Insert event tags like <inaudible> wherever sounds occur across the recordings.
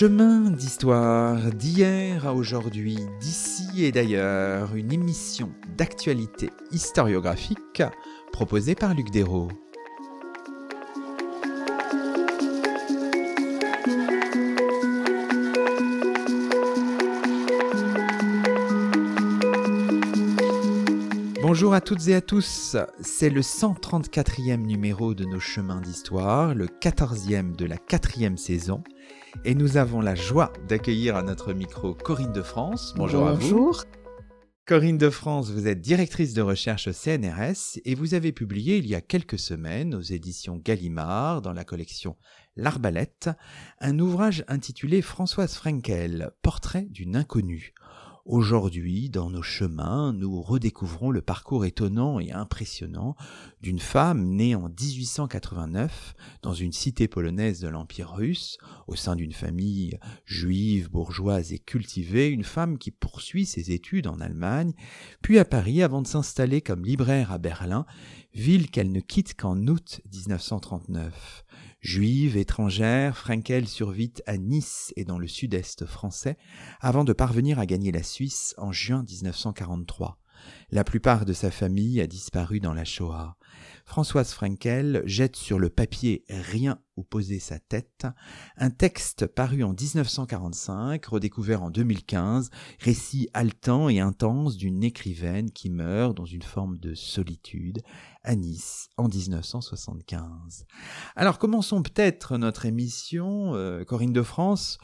Chemin d'histoire d'hier à aujourd'hui, d'ici et d'ailleurs, une émission d'actualité historiographique proposée par Luc Dérault. Bonjour à toutes et à tous, c'est le 134e numéro de nos chemins d'histoire, le 14e de la quatrième saison, et nous avons la joie d'accueillir à notre micro Corinne de France. Bonjour, à vous. Corinne de France, vous êtes directrice de recherche au CNRS et vous avez publié il y a quelques semaines aux éditions Gallimard dans la collection L'Arbalète un ouvrage intitulé Françoise Frenkel, Portrait d'une inconnue. Aujourd'hui, dans nos chemins, nous redécouvrons le parcours étonnant et impressionnant d'une femme née en 1889 dans une cité polonaise de l'Empire russe, au sein d'une famille juive, bourgeoise et cultivée, une femme qui poursuit ses études en Allemagne, puis à Paris avant de s'installer comme libraire à Berlin, ville qu'elle ne quitte qu'en août 1939. Juive, étrangère, Frankel survit à Nice et dans le sud-est français avant de parvenir à gagner la Suisse en juin 1943. La plupart de sa famille a disparu dans la Shoah. Françoise Frankel jette sur le papier Rien où poser sa tête, un texte paru en 1945, redécouvert en 2015, récit haletant et intense d'une écrivaine qui meurt dans une forme de solitude à Nice en 1975. Alors commençons peut-être notre émission, euh, Corinne de France,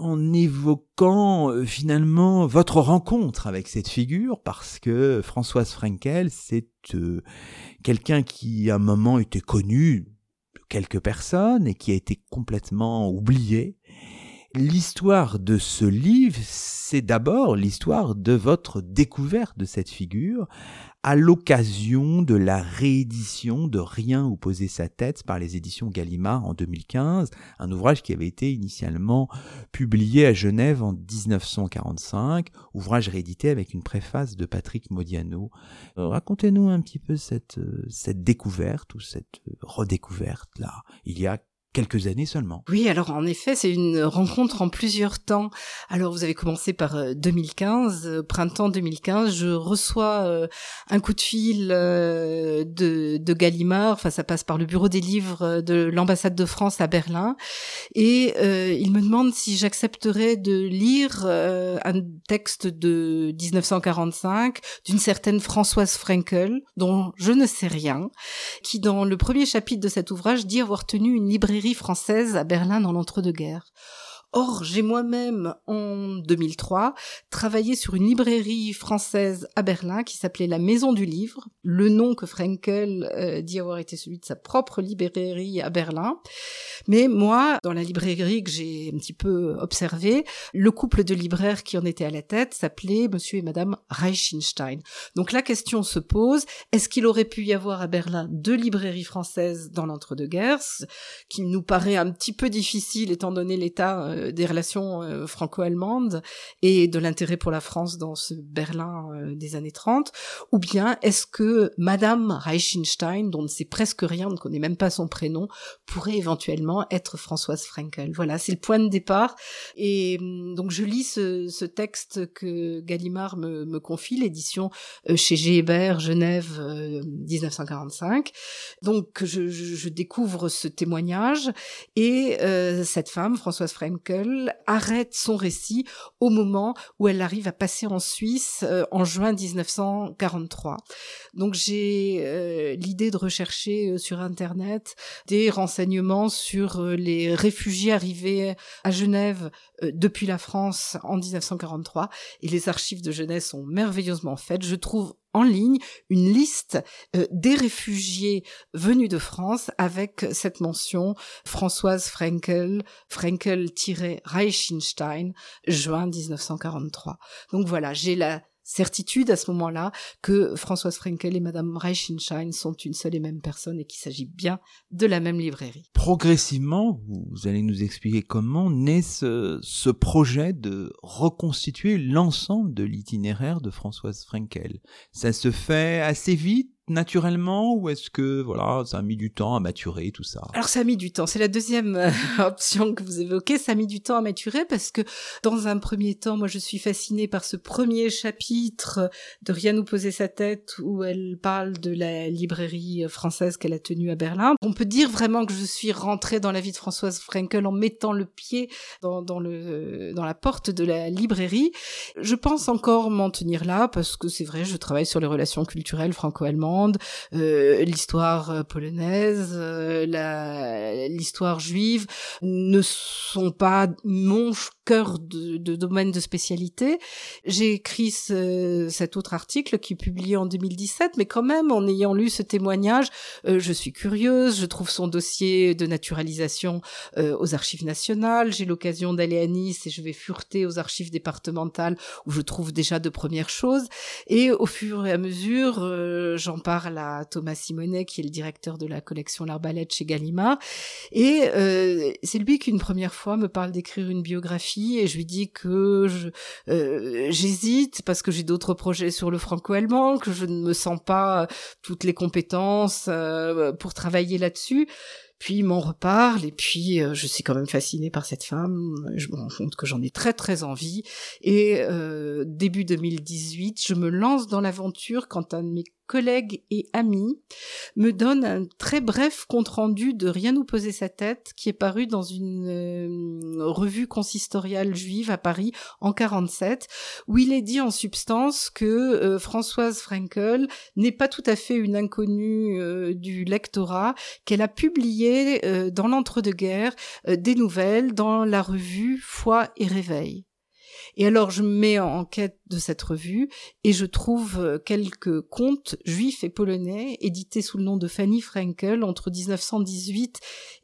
en évoquant euh, finalement votre rencontre avec cette figure, parce que Françoise Frankel, c'est euh, quelqu'un qui à un moment était connu de quelques personnes et qui a été complètement oublié. L'histoire de ce livre, c'est d'abord l'histoire de votre découverte de cette figure à l'occasion de la réédition de Rien où poser sa tête par les éditions Gallimard en 2015, un ouvrage qui avait été initialement publié à Genève en 1945, ouvrage réédité avec une préface de Patrick Modiano. Euh, racontez-nous un petit peu cette, euh, cette découverte ou cette redécouverte là, il y a quelques années seulement. Oui, alors en effet, c'est une rencontre en plusieurs temps. Alors vous avez commencé par 2015, euh, euh, printemps 2015, je reçois euh, un coup de fil de, de Gallimard, enfin ça passe par le bureau des livres de l'ambassade de France à Berlin, et il me demande si j'accepterais de lire un texte de 1945 d'une certaine Françoise Frenkel, dont je ne sais rien, qui dans le premier chapitre de cet ouvrage dit avoir tenu une librairie française à Berlin dans l'entre-deux-guerres. Or, j'ai moi-même, en 2003, travaillé sur une librairie française à Berlin qui s'appelait la Maison du Livre, le nom que Frenkel euh, dit avoir été celui de sa propre librairie à Berlin. Mais moi, dans la librairie que j'ai un petit peu observée, le couple de libraires qui en était à la tête s'appelait Monsieur et Madame Reichenstein. Donc la question se pose, est-ce qu'il aurait pu y avoir à Berlin deux librairies françaises dans l'entre-deux-guerres, qui nous paraît un petit peu difficile étant donné l'état euh, des relations euh, franco-allemandes et de l'intérêt pour la France dans ce Berlin euh, des années 30 Ou bien est-ce que Madame Reichenstein, dont on ne sait presque rien, on ne connaît même pas son prénom, pourrait éventuellement être Françoise Frankel? Voilà, c'est le point de départ. Et hum, donc je lis ce, texte que Gallimard me, me confie, l'édition chez G. Hébert, Genève, 1945. Donc je, je, découvre ce témoignage et cette femme, Françoise Frankel, arrête son récit au moment où elle arrive à passer en Suisse euh, en juin 1943. Donc j'ai euh, l'idée de rechercher euh, sur Internet des renseignements sur les réfugiés arrivés à Genève depuis la France en 1943 et les archives de Genève sont merveilleusement faites. Je trouve en ligne une liste euh, des réfugiés venus de France avec cette mention Françoise Frenkel, Frenkel-Reichenstein, juin 1943. Donc voilà, j'ai la certitude à ce moment-là que Françoise Frenkel et Madame Reichenstein sont une seule et même personne et qu'il s'agit bien de la même librairie. Progressivement, vous allez nous expliquer comment naît ce, ce projet de reconstituer l'ensemble de l'itinéraire de Françoise Frenkel. Ça se fait assez vite? Naturellement ou est-ce que voilà, ça a mis du temps à maturer tout ça? Alors ça a mis du temps. C'est la deuxième euh, <laughs> option que vous évoquez. Ça a mis du temps à maturer parce que dans un premier temps, moi je suis fascinée par ce premier chapitre de Rien nous poser sa tête où elle parle de la librairie française qu'elle a tenue à Berlin. On peut dire vraiment que je suis rentrée dans la vie de Françoise Frenkel en mettant le pied dans le dans la porte de la librairie. Je pense encore m'en tenir là parce que c'est vrai, je travaille sur les relations culturelles franco-allemandes, euh, l'histoire euh, polonaise, euh, l'histoire juive ne sont pas mon cœur de, domaine de spécialité. J'ai écrit ce, cet autre article qui est publié en 2017, mais quand même, en ayant lu ce témoignage, je suis curieuse, je trouve son dossier de naturalisation aux archives nationales, j'ai l'occasion d'aller à Nice et je vais fureter aux archives départementales où je trouve déjà de premières choses. Et au fur et à mesure, j'en parle à Thomas Simonet, qui est le directeur de la collection L'Arbalète chez Gallimard. Et euh, c'est lui qui, une première fois, me parle d'écrire une biographie et je lui dis que euh, j'hésite parce que j'ai d'autres projets sur le franco-allemand, que je ne me sens pas toutes les compétences pour travailler là-dessus. Puis il m'en reparle et puis euh, je suis quand même fascinée par cette femme. Je me rends compte que j'en ai très très envie. Et euh, début 2018, je me lance dans l'aventure quand un de mes collègue et ami, me donne un très bref compte-rendu de Rien nous poser sa tête, qui est paru dans une euh, revue consistoriale juive à Paris en 47, où il est dit en substance que euh, Françoise Frankel n'est pas tout à fait une inconnue euh, du lectorat, qu'elle a publié dans l'entre-deux-guerres des nouvelles dans la revue Foi et Réveil. Et alors je me mets en quête de cette revue et je trouve euh, quelques contes juifs et polonais édités sous le nom de Fanny Frankel entre 1918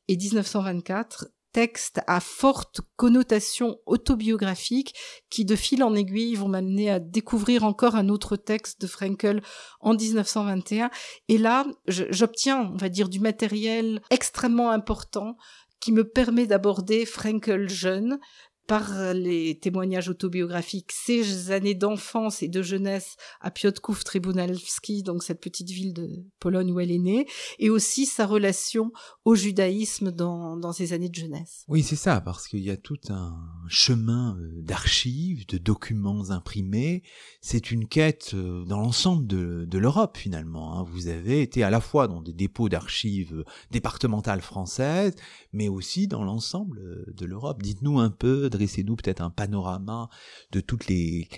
et 1924 textes à forte connotation autobiographique qui de fil en aiguille vont m'amener à découvrir encore un autre texte de Frankel en 1921 et là j'obtiens on va dire du matériel extrêmement important qui me permet d'aborder Frankel jeune par les témoignages autobiographiques, ses années d'enfance et de jeunesse à Piotrków Tribunalski, donc cette petite ville de Pologne où elle est née, et aussi sa relation au judaïsme dans, dans ses années de jeunesse. Oui, c'est ça, parce qu'il y a tout un chemin euh, d'archives, de documents imprimés. C'est une quête euh, dans l'ensemble de, de l'Europe finalement. Hein. Vous avez été à la fois dans des dépôts d'archives départementales françaises, mais aussi dans l'ensemble de l'Europe. Dites-nous un peu dressez-nous peut-être un panorama de toutes les,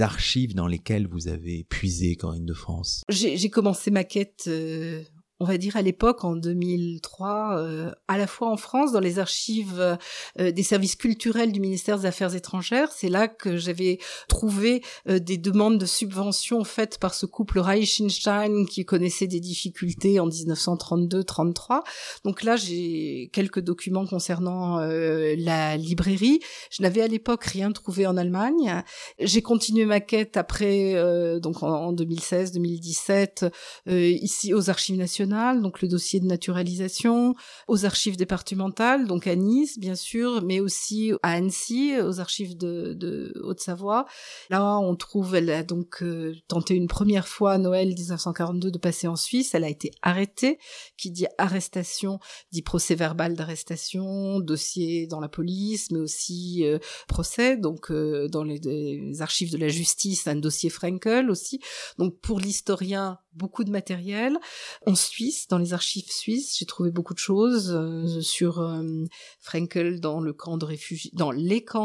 archives dans lesquelles vous avez puisé Corinne de France. J'ai commencé ma quête euh, on va dire à l'époque, en 2003, euh, à la fois en France, dans les archives euh, des services culturels du ministère des Affaires étrangères. C'est là que j'avais trouvé euh, des demandes de subventions faites par ce couple Reichenstein qui connaissait des difficultés en 1932-33. Donc là, j'ai quelques documents concernant la librairie. Je n'avais à l'époque rien trouvé en Allemagne. J'ai continué ma quête après, donc en, en 2016-2017, ici aux Archives nationales donc le dossier de naturalisation, aux archives départementales, donc à Nice bien sûr, mais aussi à Annecy, aux archives de, Haute-Savoie. Là, on trouve, elle a donc euh, tenté une première fois à Noël 1942 de passer en Suisse. Elle a été arrêtée. Qui dit arrestation dit procès verbal d'arrestation, dossier dans la police, mais aussi euh, procès. Donc euh, dans les, archives de la justice, un dossier Frankel aussi. Donc pour l'historien, beaucoup de matériel. En Dans les archives suisses, j'ai trouvé beaucoup de choses euh, sur euh, Frankel dans les camps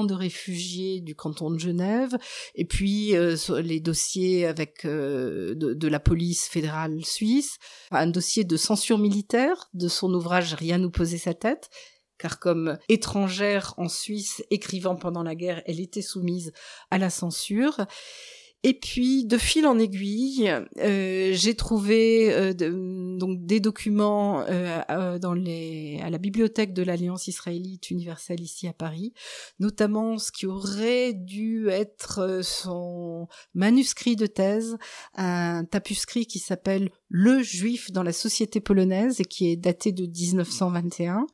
de réfugiés du canton de Genève, et puis euh, les dossiers avec de, de, la police fédérale suisse, un dossier de censure militaire de son ouvrage Rien nous posait sa tête, car comme étrangère en Suisse, écrivant pendant la guerre, elle était soumise à la censure. Et puis, de fil en aiguille, euh, j'ai trouvé euh, donc des documents euh, à la bibliothèque de l'Alliance israélite universelle ici à Paris, notamment ce qui aurait dû être son manuscrit de thèse, un tapuscrit qui s'appelle Le Juif dans la société polonaise et qui est daté de 1921.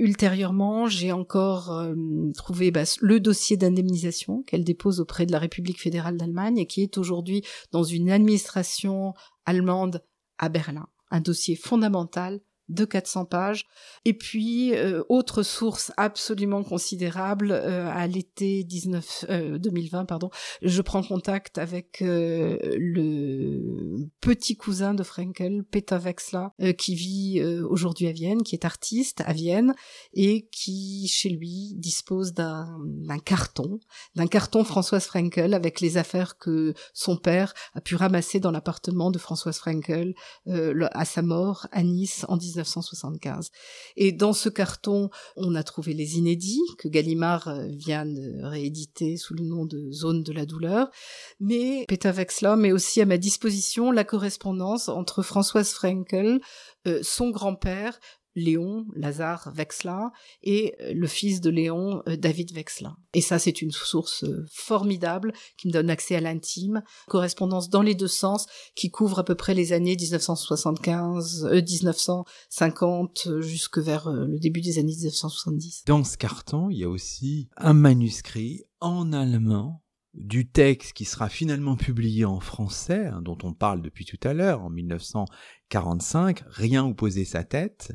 Ultérieurement, j'ai encore euh, trouvé bah, le dossier d'indemnisation qu'elle dépose auprès de la République fédérale d'Allemagne et qui est aujourd'hui dans une administration allemande à Berlin. Un dossier fondamental de 400 pages. Et puis, euh, autre source absolument considérable, euh, à l'été 19, 2020, pardon, je prends contact avec le petit cousin de Frankel, Peter Wexler, qui vit aujourd'hui à Vienne, qui est artiste à Vienne, et qui, chez lui, dispose d'un carton, d'un carton Françoise Frankel avec les affaires que son père a pu ramasser dans l'appartement de Françoise Frankel à sa mort à Nice en 19 1975. Et dans ce carton, on a trouvé les inédits que Gallimard euh, vient de rééditer sous le nom de Zone de la douleur. Mais Peter Wexler met aussi à ma disposition la correspondance entre Françoise Frankel, euh, son grand-père, Léon Lazare Wexler et euh, le fils de Léon euh, David Wexler. Et ça, c'est une source euh, formidable qui me donne accès à l'intime, correspondance dans les deux sens qui couvre à peu près les années 1975, 1950 jusque vers le début des années 1970. Dans ce carton, il y a aussi un manuscrit en allemand du texte qui sera finalement publié en français, hein, dont on parle depuis tout à l'heure, en 1945, Rien opposé sa tête,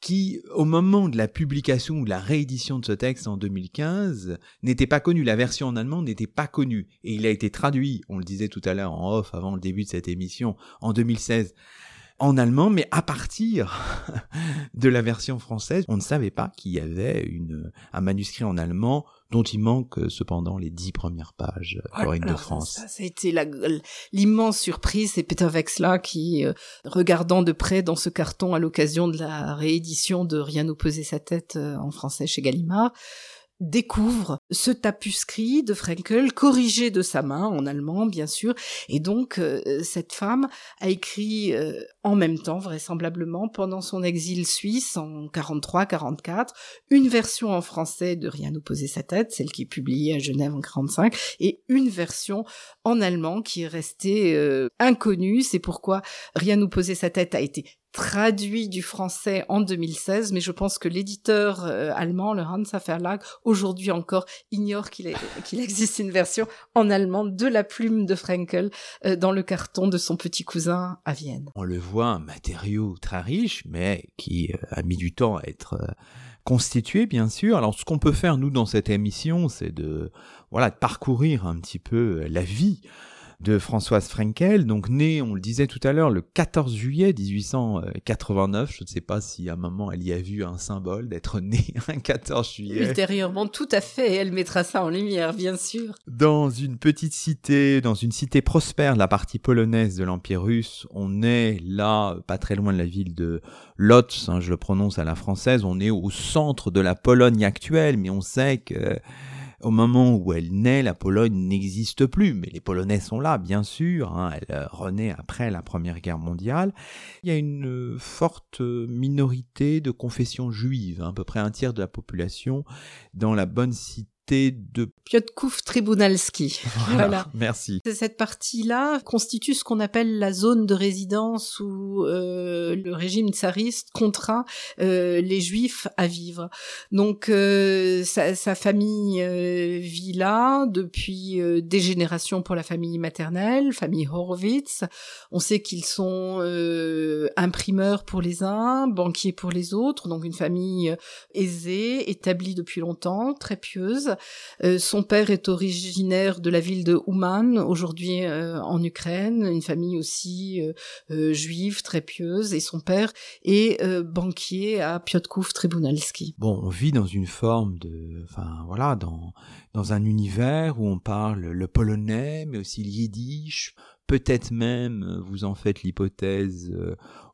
qui, au moment de la publication ou de la réédition de ce texte en 2015, n'était pas connu. La version en allemand n'était pas connue. Et il a été traduit, on le disait tout à l'heure en off avant le début de cette émission, en 2016 en allemand, mais à partir <laughs> de la version française, on ne savait pas qu'il y avait une, un manuscrit en allemand dont il manque euh, cependant les dix premières pages, Corinne de France. Ça, ça, a été l'immense surprise, c'est Peter Wexler qui, euh, regardant de près dans ce carton à l'occasion de la réédition de Rien nous pesait sa tête euh, en français chez Gallimard, découvre ce tapuscrit de Frankel, corrigé de sa main, en allemand bien sûr, et donc euh, cette femme a écrit euh, en même temps, vraisemblablement, pendant son exil suisse en 43-44, une version en français de Rien poser sa tête, celle qui est publiée à Genève en 45, et une version en allemand qui est restée euh, inconnue, c'est pourquoi Rien poser sa tête a été traduit du français en 2016, mais je pense que l'éditeur euh, allemand, le Hans Verlag, aujourd'hui encore ignore qu'il existe une version en allemand de la plume de Frankel euh, dans le carton de son petit cousin à Vienne. On le voit, un matériau très riche, mais qui euh, a mis du temps à être constitué, bien sûr. Alors, ce qu'on peut faire, nous, dans cette émission, c'est de, voilà, de parcourir un petit peu la vie de Françoise Frenkel, donc née, on le disait tout à l'heure, le 14 juillet 1889. Je ne sais pas si à un moment elle y a vu un symbole d'être née <laughs> un 14 juillet. Ultérieurement, tout à fait, elle mettra ça en lumière, bien sûr. Dans une petite cité, dans une cité prospère de la partie polonaise de l'Empire russe, on est là, pas très loin de la ville de Lodz, hein, je le prononce à la française, on est au centre de la Pologne actuelle, mais on sait que au moment où elle naît, la Pologne n'existe plus, mais les Polonais sont là, bien sûr. Hein, elle euh, renaît après la Première Guerre mondiale. Il y a une euh, forte minorité de confession juive, hein, à peu près un tiers de la population, dans la bonne cité de Piotrków Tribunalski. <laughs> Voilà, merci. Cette partie-là constitue ce qu'on appelle la zone de résidence où euh, le régime tsariste contraint euh, les juifs à vivre. Donc euh, sa, sa, famille vit là depuis des générations pour la famille maternelle, famille Horowitz. On sait qu'ils sont imprimeurs pour les uns, banquiers pour les autres, donc une famille aisée, établie depuis longtemps, très pieuse. Euh, son père est originaire de la ville de Ouman, aujourd'hui euh, en Ukraine, une famille aussi euh, juive très pieuse, et son père est banquier à Piotrków Tribunalski. Bon, on vit dans une forme de, enfin voilà, dans dans un univers où on parle le polonais, mais aussi le yiddish, peut-être même, vous en faites l'hypothèse,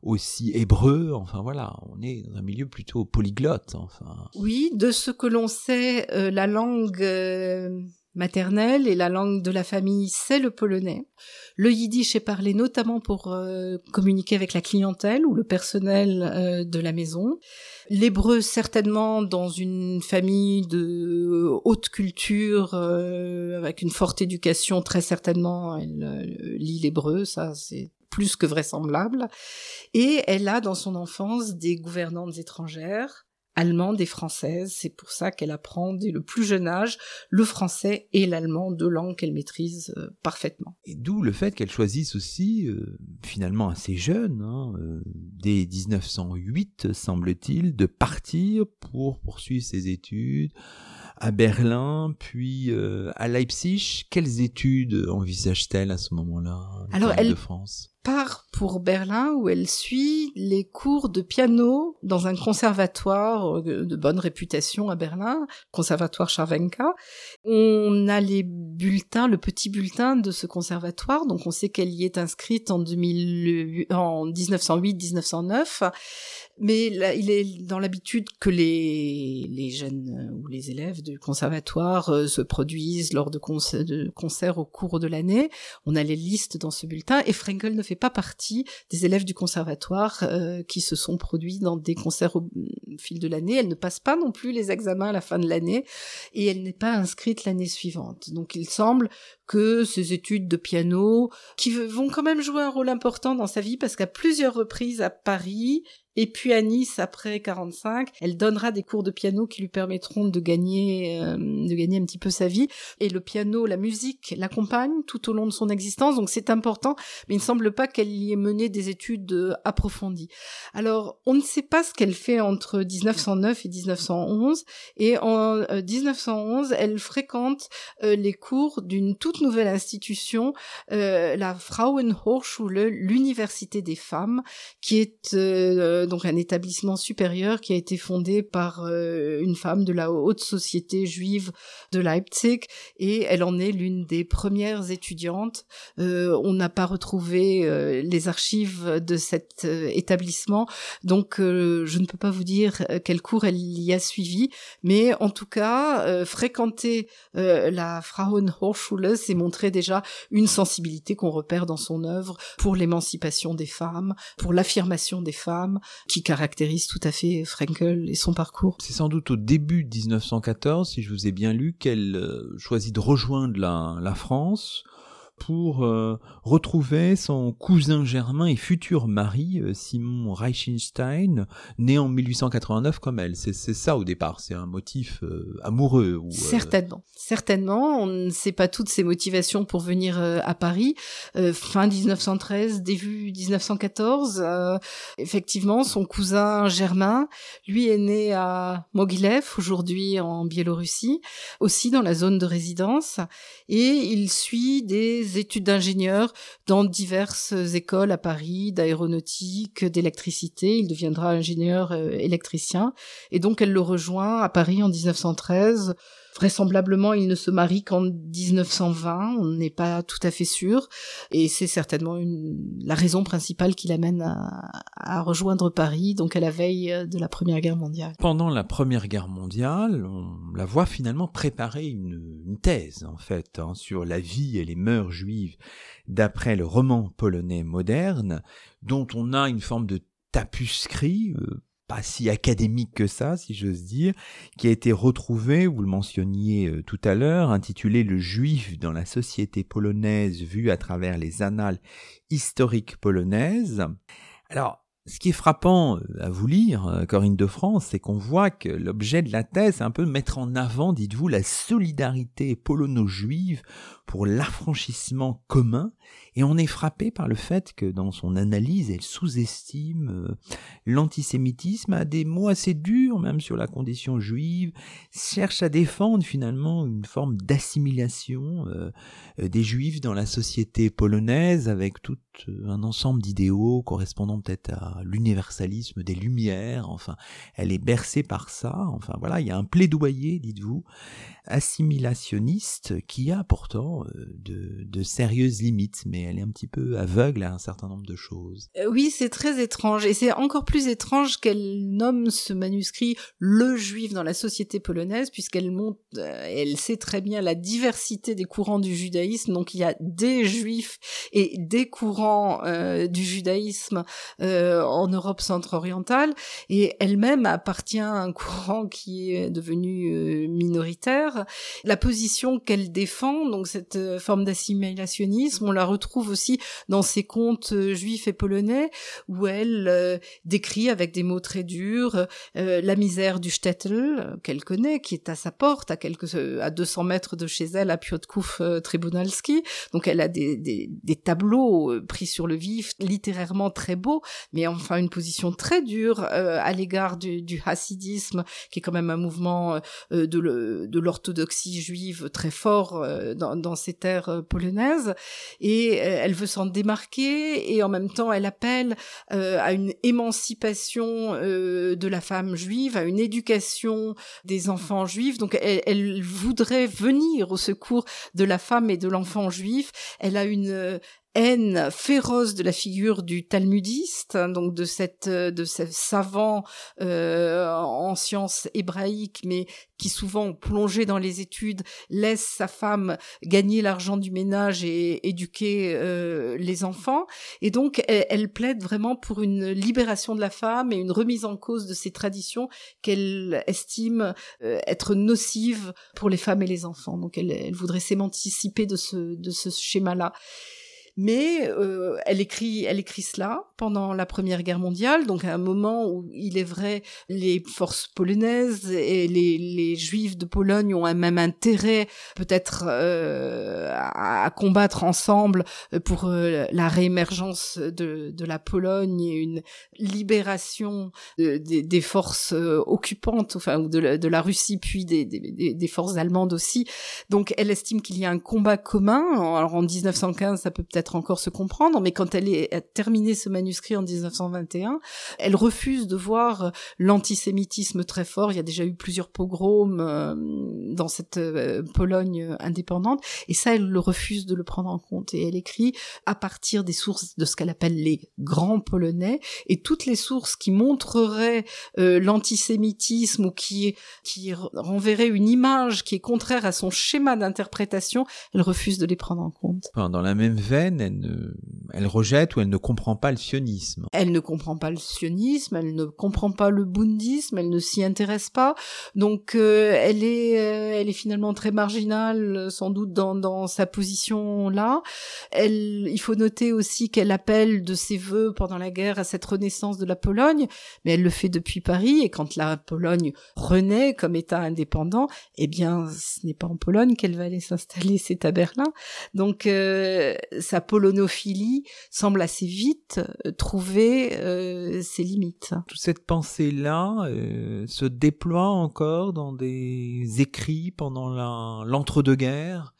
aussi hébreu. Enfin voilà, on est dans un milieu plutôt polyglotte. Enfin. Oui, de ce que l'on sait, euh, la langue euh, maternelle et la langue de la famille, c'est le polonais. Le yiddish est parlé notamment pour euh, communiquer avec la clientèle ou le personnel de la maison. L'hébreu certainement dans une famille de haute culture avec une forte éducation très certainement elle lit l'hébreu ça c'est plus que vraisemblable. Et elle a dans son enfance des gouvernantes étrangères allemande et française. C'est pour ça qu'elle apprend dès le plus jeune âge le français et l'allemand, deux langues qu'elle maîtrise euh, parfaitement. Et d'où le fait qu'elle choisisse aussi, euh, finalement assez jeune, hein, euh, dès 1908 semble-t-il, de partir pour poursuivre ses études à Berlin, puis à Leipzig. Quelles études envisage-t-elle à ce moment-là Alors, elle, de France? Pour Berlin où elle suit les cours de piano dans un conservatoire euh, de bonne réputation à Berlin, conservatoire Charvenka. On a les bulletins, le petit bulletin de ce conservatoire, donc on sait qu'elle y est inscrite en, 2008, en 1908-1909 mais il est dans l'habitude que les, jeunes ou les élèves du conservatoire euh, se produisent lors de, concerts au cours de l'année. On a les listes dans ce bulletin et Frankel ne fait pas partie des élèves du conservatoire euh, qui se sont produits dans des concerts au, fil de l'année. Elle ne passe pas non plus les examens à la fin de l'année et elle n'est pas inscrite l'année suivante. Donc il semble que ces études de piano, qui vont quand même jouer un rôle important dans sa vie parce qu'à plusieurs reprises à Paris, et puis à Nice, après 45, elle donnera des cours de piano qui lui permettront de gagner, euh, de gagner un petit peu sa vie. Et le piano, la musique l'accompagne tout au long de son existence, donc c'est important. Mais il ne semble pas qu'elle y ait mené des études euh, approfondies. Alors, on ne sait pas ce qu'elle fait entre 1909 et 1911. Et en 1911, euh, elle fréquente les cours d'une toute nouvelle institution, la Frauenhochschule, l'université des femmes, qui est donc un établissement supérieur qui a été fondé par euh, une femme de la haute société juive de Leipzig et elle en est l'une des premières étudiantes. Euh, on n'a pas retrouvé euh, les archives de cet établissement, donc je ne peux pas vous dire quel cours elle y a suivi, mais en tout cas, fréquenter la Frauenhochschule, c'est montrer déjà une sensibilité qu'on repère dans son œuvre pour l'émancipation des femmes, pour l'affirmation des femmes, qui caractérise tout à fait Frankel et son parcours. C'est sans doute au début de 1914, si je vous ai bien lu, qu'elle euh, choisit de rejoindre la, la France pour euh, retrouver son cousin germain et futur mari, euh, Simon Reichenstein, né en 1889 comme elle. C'est ça au départ, c'est un motif euh, amoureux. Ou, certainement, certainement. On ne sait pas toutes ses motivations pour venir à Paris. fin 1913, début 1914, effectivement, son cousin germain, lui est né à Mogilev, aujourd'hui en Biélorussie, aussi dans la zone de résidence, et il suit des études d'ingénieur dans diverses écoles à Paris, d'aéronautique, d'électricité. Il deviendra ingénieur euh, électricien. Et donc elle le rejoint à Paris en 1913 Vraisemblablement, il ne se marie qu'en 1920, on n'est pas tout à fait sûr, et c'est certainement une, la raison principale qui l'amène à, rejoindre Paris, donc à la veille de la Première Guerre mondiale. Pendant la Première Guerre mondiale, on la voit finalement préparer une, thèse, en fait, hein, sur la vie et les mœurs juives d'après le roman polonais moderne, dont on a une forme de tapuscrit, euh, pas si académique que ça, si j'ose dire, qui a été retrouvé, vous le mentionniez euh, tout à l'heure, intitulé Le Juif dans la société polonaise vue à travers les annales historiques polonaises. Alors, ce qui est frappant euh, à vous lire, euh, Corinne de France, c'est qu'on voit que l'objet de la thèse, c'est un peu mettre en avant, dites-vous, la solidarité polono-juive pour l'affranchissement commun, et on est frappé par le fait que dans son analyse, elle sous-estime euh, l'antisémitisme, a des mots assez durs même sur la condition juive, cherche à défendre finalement une forme d'assimilation euh, euh, des juifs dans la société polonaise avec tout un ensemble d'idéaux correspondant peut-être à l'universalisme des Lumières, enfin, elle est bercée par ça, enfin voilà, il y a un plaidoyer, dites-vous, assimilationniste qui a pourtant euh, de, de, sérieuses limites, mais elle est un petit peu aveugle à un certain nombre de choses. Euh, oui, c'est très étrange, et c'est encore plus étrange qu'elle nomme ce manuscrit le juif dans la société polonaise, puisqu'elle montre, euh, elle sait très bien la diversité des courants du judaïsme, donc il y a des juifs et des courants du judaïsme en Europe centre-orientale et elle-même appartient à un courant qui est devenu minoritaire. La position qu'elle défend, donc cette forme d'assimilationnisme, on la retrouve aussi dans ses contes juifs et polonais où elle décrit avec des mots très durs la misère du shtetl qu'elle connaît, qui est à sa porte, à quelques à 200 mètres de chez elle, à Piotrków Tribunalski. Donc elle a des, des, des tableaux euh, pris sur le vif, littérairement très beaux, mais enfin une position très dure euh, à l'égard du, du, hassidisme, qui est quand même un mouvement euh, de l'orthodoxie juive très fort dans, dans, ces terres polonaises. Et elle veut s'en démarquer et en même temps elle appelle à une émancipation de la femme juive, à une éducation des enfants juifs. Donc elle, elle voudrait venir au secours de la femme et de l'enfant juif. Elle a une haine féroce de la figure du talmudiste, hein, donc de cette de ce savant euh, en sciences hébraïques, mais qui souvent plongé dans les études laisse sa femme gagner l'argent du ménage et éduquer euh, les enfants. Et donc elle, plaide vraiment pour une libération de la femme et une remise en cause de ces traditions qu'elle estime euh, être nocives pour les femmes et les enfants. Donc elle, elle voudrait s'émanciper de ce de ce schéma-là mais euh, elle écrit elle écrit cela pendant la Première Guerre mondiale, donc à un moment où il est vrai les forces polonaises et les, les Juifs de Pologne ont un même intérêt peut-être euh, à, combattre ensemble pour euh, la réémergence de, de, la Pologne et une libération des forces occupantes, enfin de de la Russie puis des, des, des forces allemandes aussi. Donc elle estime qu'il y a un combat commun. Alors en 1915, ça peut peut-être encore se comprendre, mais quand elle est a terminé ce manuscrit en 1921, elle refuse de voir l'antisémitisme très fort. Il y a déjà eu plusieurs pogroms euh, dans cette euh, Pologne indépendante, et ça, elle le refuse de le prendre en compte. Et elle écrit à partir des sources de ce qu'elle appelle les grands polonais, et toutes les sources qui montreraient euh, l'antisémitisme ou qui qui renverraient une image qui est contraire à son schéma d'interprétation, elle refuse de les prendre en compte. Dans la même veine, elle, rejette ou elle ne comprend pas le sionisme. Elle ne comprend pas le sionisme, elle ne comprend pas le bouddhisme, elle ne s'y intéresse pas. Donc euh, elle est, euh, elle est finalement très marginale, sans doute dans, sa position là. Il faut noter aussi qu'elle appelle de ses voeux pendant la guerre à cette renaissance de la Pologne, mais elle le fait depuis Paris. Et quand la Pologne renaît comme État indépendant, eh bien, ce n'est pas en Pologne qu'elle va aller s'installer, c'est à Berlin. Donc euh, sa polonophilie semble assez vite euh, trouver euh, ses limites. Toute cette pensée-là euh, se déploie encore dans des écrits pendant l'entre-deux-guerres.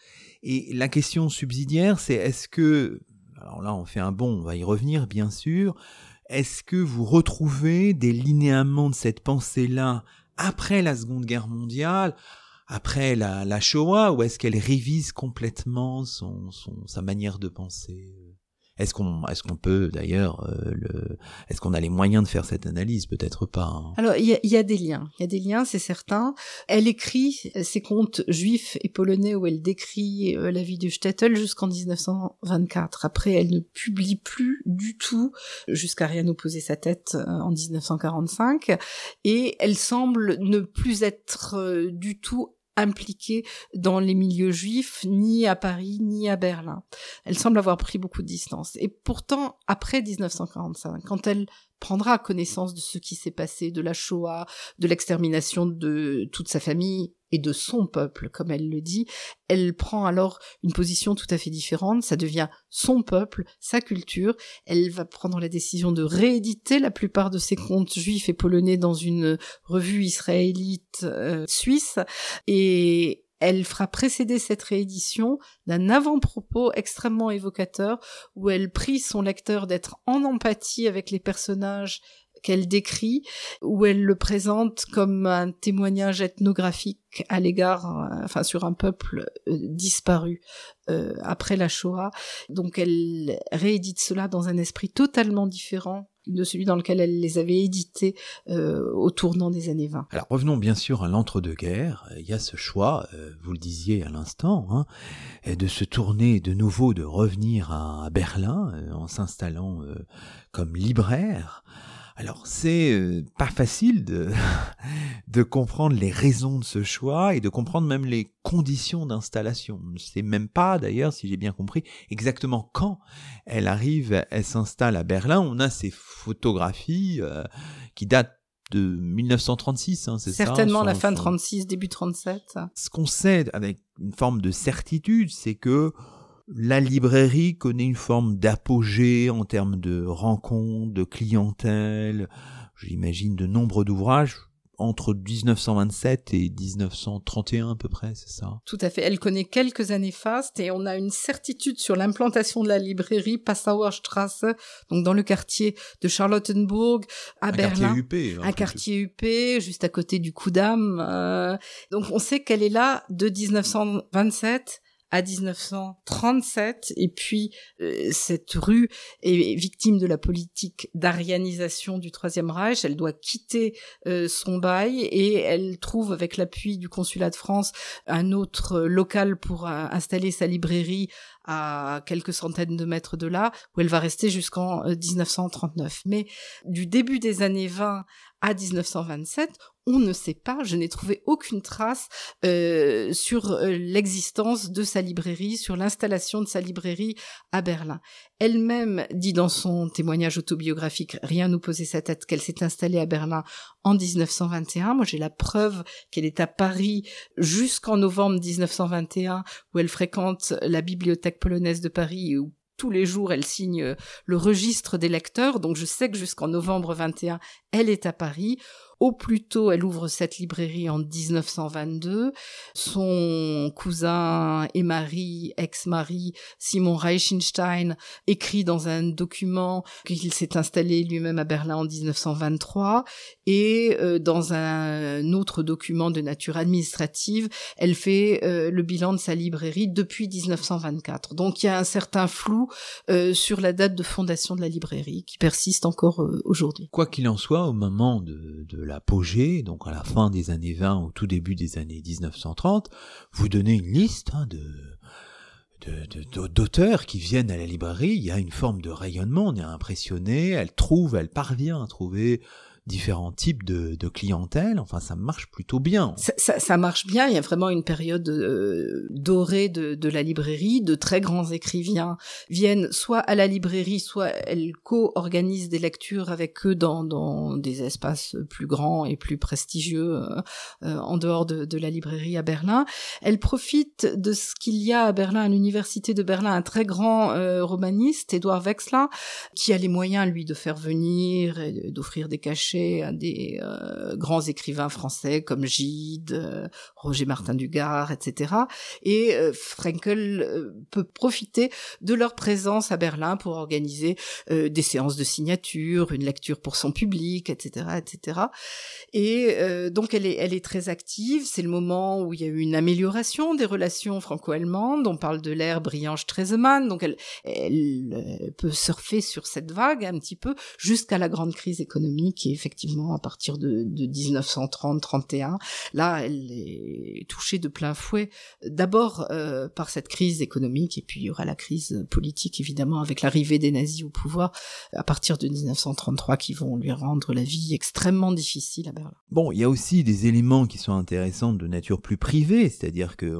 Et la question subsidiaire, c'est est-ce que, alors là on fait un bond, on va y revenir bien sûr, est-ce que vous retrouvez des linéaments de cette pensée-là après la Seconde Guerre mondiale? Après la, la Shoah ou est-ce qu'elle révise complètement son, son, sa manière de penser? Est-ce qu'on est-ce qu'on peut d'ailleurs euh, le est-ce qu'on a les moyens de faire cette analyse? Peut-être pas hein. Alors il y a, y a, des liens, il y a des liens, c'est certain. Elle écrit ses contes juifs et polonais où elle décrit euh, la vie du Shtetl jusqu'en 1924. Après, elle ne publie plus du tout jusqu'à rien opposer sa tête euh, en 1945 et elle semble ne plus être du tout impliquée dans les milieux juifs, ni à Paris, ni à Berlin. Elle semble avoir pris beaucoup de distance. Et pourtant, après 1945, quand elle prendra connaissance de ce qui s'est passé, de la Shoah, de l'extermination de toute sa famille et de son peuple, comme elle le dit, elle prend alors une position tout à fait différente, ça devient son peuple, sa culture, elle va prendre la décision de rééditer la plupart de ses contes juifs et polonais dans une revue israélite euh, suisse, et elle fera précéder cette réédition d'un avant-propos extrêmement évocateur où elle prie son lecteur d'être en empathie avec les personnages qu'elle décrit, où elle le présente comme un témoignage ethnographique à l'égard, euh, enfin sur un peuple euh, disparu euh, après la Shoah. Donc elle réédite cela dans un esprit totalement différent de celui dans lequel elle les avait édités euh, au tournant des années 20. Alors revenons bien sûr à l'entre-deux-guerres. Il y a ce choix, euh, vous le disiez à l'instant, hein, de se tourner de nouveau, de revenir à, Berlin euh, en s'installant comme libraire. Alors c'est euh, pas facile de, <laughs> de comprendre les raisons de ce choix et de comprendre même les conditions d'installation. C'est même pas d'ailleurs, si j'ai bien compris, exactement quand elle arrive, elle s'installe à Berlin. On a ces photographies euh, qui datent de 1936, hein, c'est ça Certainement la fin de 36, début 37. Ce qu'on sait avec une forme de certitude, c'est que la librairie connaît une forme d'apogée en termes de rencontres, de clientèle, j'imagine de nombre d'ouvrages entre 1927 et 1931 à peu près, c'est ça? Tout à fait. Elle connaît quelques années fastes et on a une certitude sur l'implantation de la librairie Passauer Strasse, donc dans le quartier de Charlottenburg à Berlin. Quartier UP, un quartier UP, juste à côté du Kudamm. Euh, donc on sait qu'elle est là de 1927 à 1937 et puis euh, cette rue est victime de la politique d'arianisation du Troisième Reich. Elle doit quitter euh, son bail et elle trouve avec l'appui du consulat de France un autre local pour euh, installer sa librairie à quelques centaines de mètres de là, où elle va rester jusqu'en 1939. Mais du début des années 20 à 1927, on ne sait pas, je n'ai trouvé aucune trace euh, sur euh, l'existence de sa librairie, sur l'installation de sa librairie à Berlin. Elle-même dit dans son témoignage autobiographique Rien nous posait sa tête qu'elle s'est installée à Berlin en 1921. Moi j'ai la preuve qu'elle est à Paris jusqu'en novembre 1921 où elle fréquente la bibliothèque polonaise de Paris où tous les jours, elle signe le registre des lecteurs, donc je sais que jusqu'en novembre 21, elle est à Paris. Au plus tôt, elle ouvre cette librairie en 1922. Son cousin et mari, ex-mari, Simon Reichenstein, écrit dans un document qu'il s'est installé lui-même à Berlin en 1923. Et euh, dans un autre document de nature administrative, elle fait euh, le bilan de sa librairie depuis 1924. Donc il y a un certain flou euh, sur la date de fondation de la librairie qui persiste encore aujourd'hui. Quoi qu'il en soit, au moment de, de l'apogée, donc à la fin des années 20, au tout début des années 1930, vous donnez une liste hein, de d'auteurs qui viennent à la librairie, il y a une forme de rayonnement, on est impressionné, elle trouve, elle parvient à trouver différents types de, de, clientèle. Enfin, ça marche plutôt bien. Ça, ça, marche bien. Il y a vraiment une période euh, dorée de, de, la librairie. De très grands écrivains viennent soit à la librairie, soit elles co-organisent des lectures avec eux dans, dans des espaces plus grands et plus prestigieux euh, euh en dehors de, de, la librairie à Berlin. Elles profitent de ce qu'il y a à Berlin, à l'université de Berlin, un très grand euh, romaniste, Édouard Wexler, qui a les moyens, lui, de faire venir et d'offrir des cachets à des euh, grands écrivains français comme Gide, euh, Roger Martin Dugard, etc. Et euh, Frankel peut profiter de leur présence à Berlin pour organiser des séances de signature, une lecture pour son public, etc., etc. Et donc elle est, elle est très active. C'est le moment où il y a eu une amélioration des relations franco-allemandes. On parle de l'ère Briange-Trezemann, donc elle, elle peut surfer sur cette vague un petit peu jusqu'à la grande crise économique et effectivement à partir de, de 1930-31. Là, elle est touchée de plein fouet, d'abord euh, par cette crise économique, et puis il y aura la crise politique évidemment avec l'arrivée des nazis au pouvoir à partir de 1933 qui vont lui rendre la vie extrêmement difficile à Berlin. Bon, il y a aussi des éléments qui sont intéressants de nature plus privée, c'est-à-dire que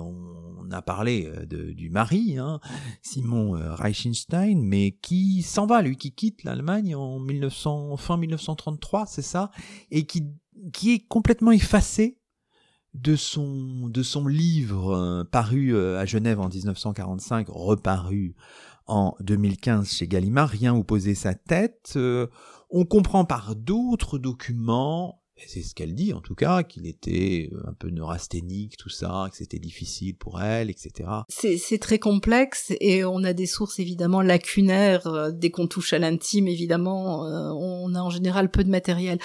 on a parlé euh, du mari, hein, Simon euh, Reichenstein, mais qui s'en va, lui, qui quitte l'Allemagne en 1900, fin 1933, c'est ça, et qui, qui est complètement effacé de son, de son livre euh, paru euh, à Genève en 1945, reparu en 2015 chez Gallimard, Rien opposé sa tête. Euh, on comprend par d'autres documents c'est ce qu'elle dit en tout cas, qu'il était euh, un peu neurasthénique, tout ça, que c'était difficile pour elle, etc. C'est très complexe et on a des sources évidemment lacunaires. Euh, dès qu'on touche à l'intime, évidemment, euh, on a en général peu de matériel.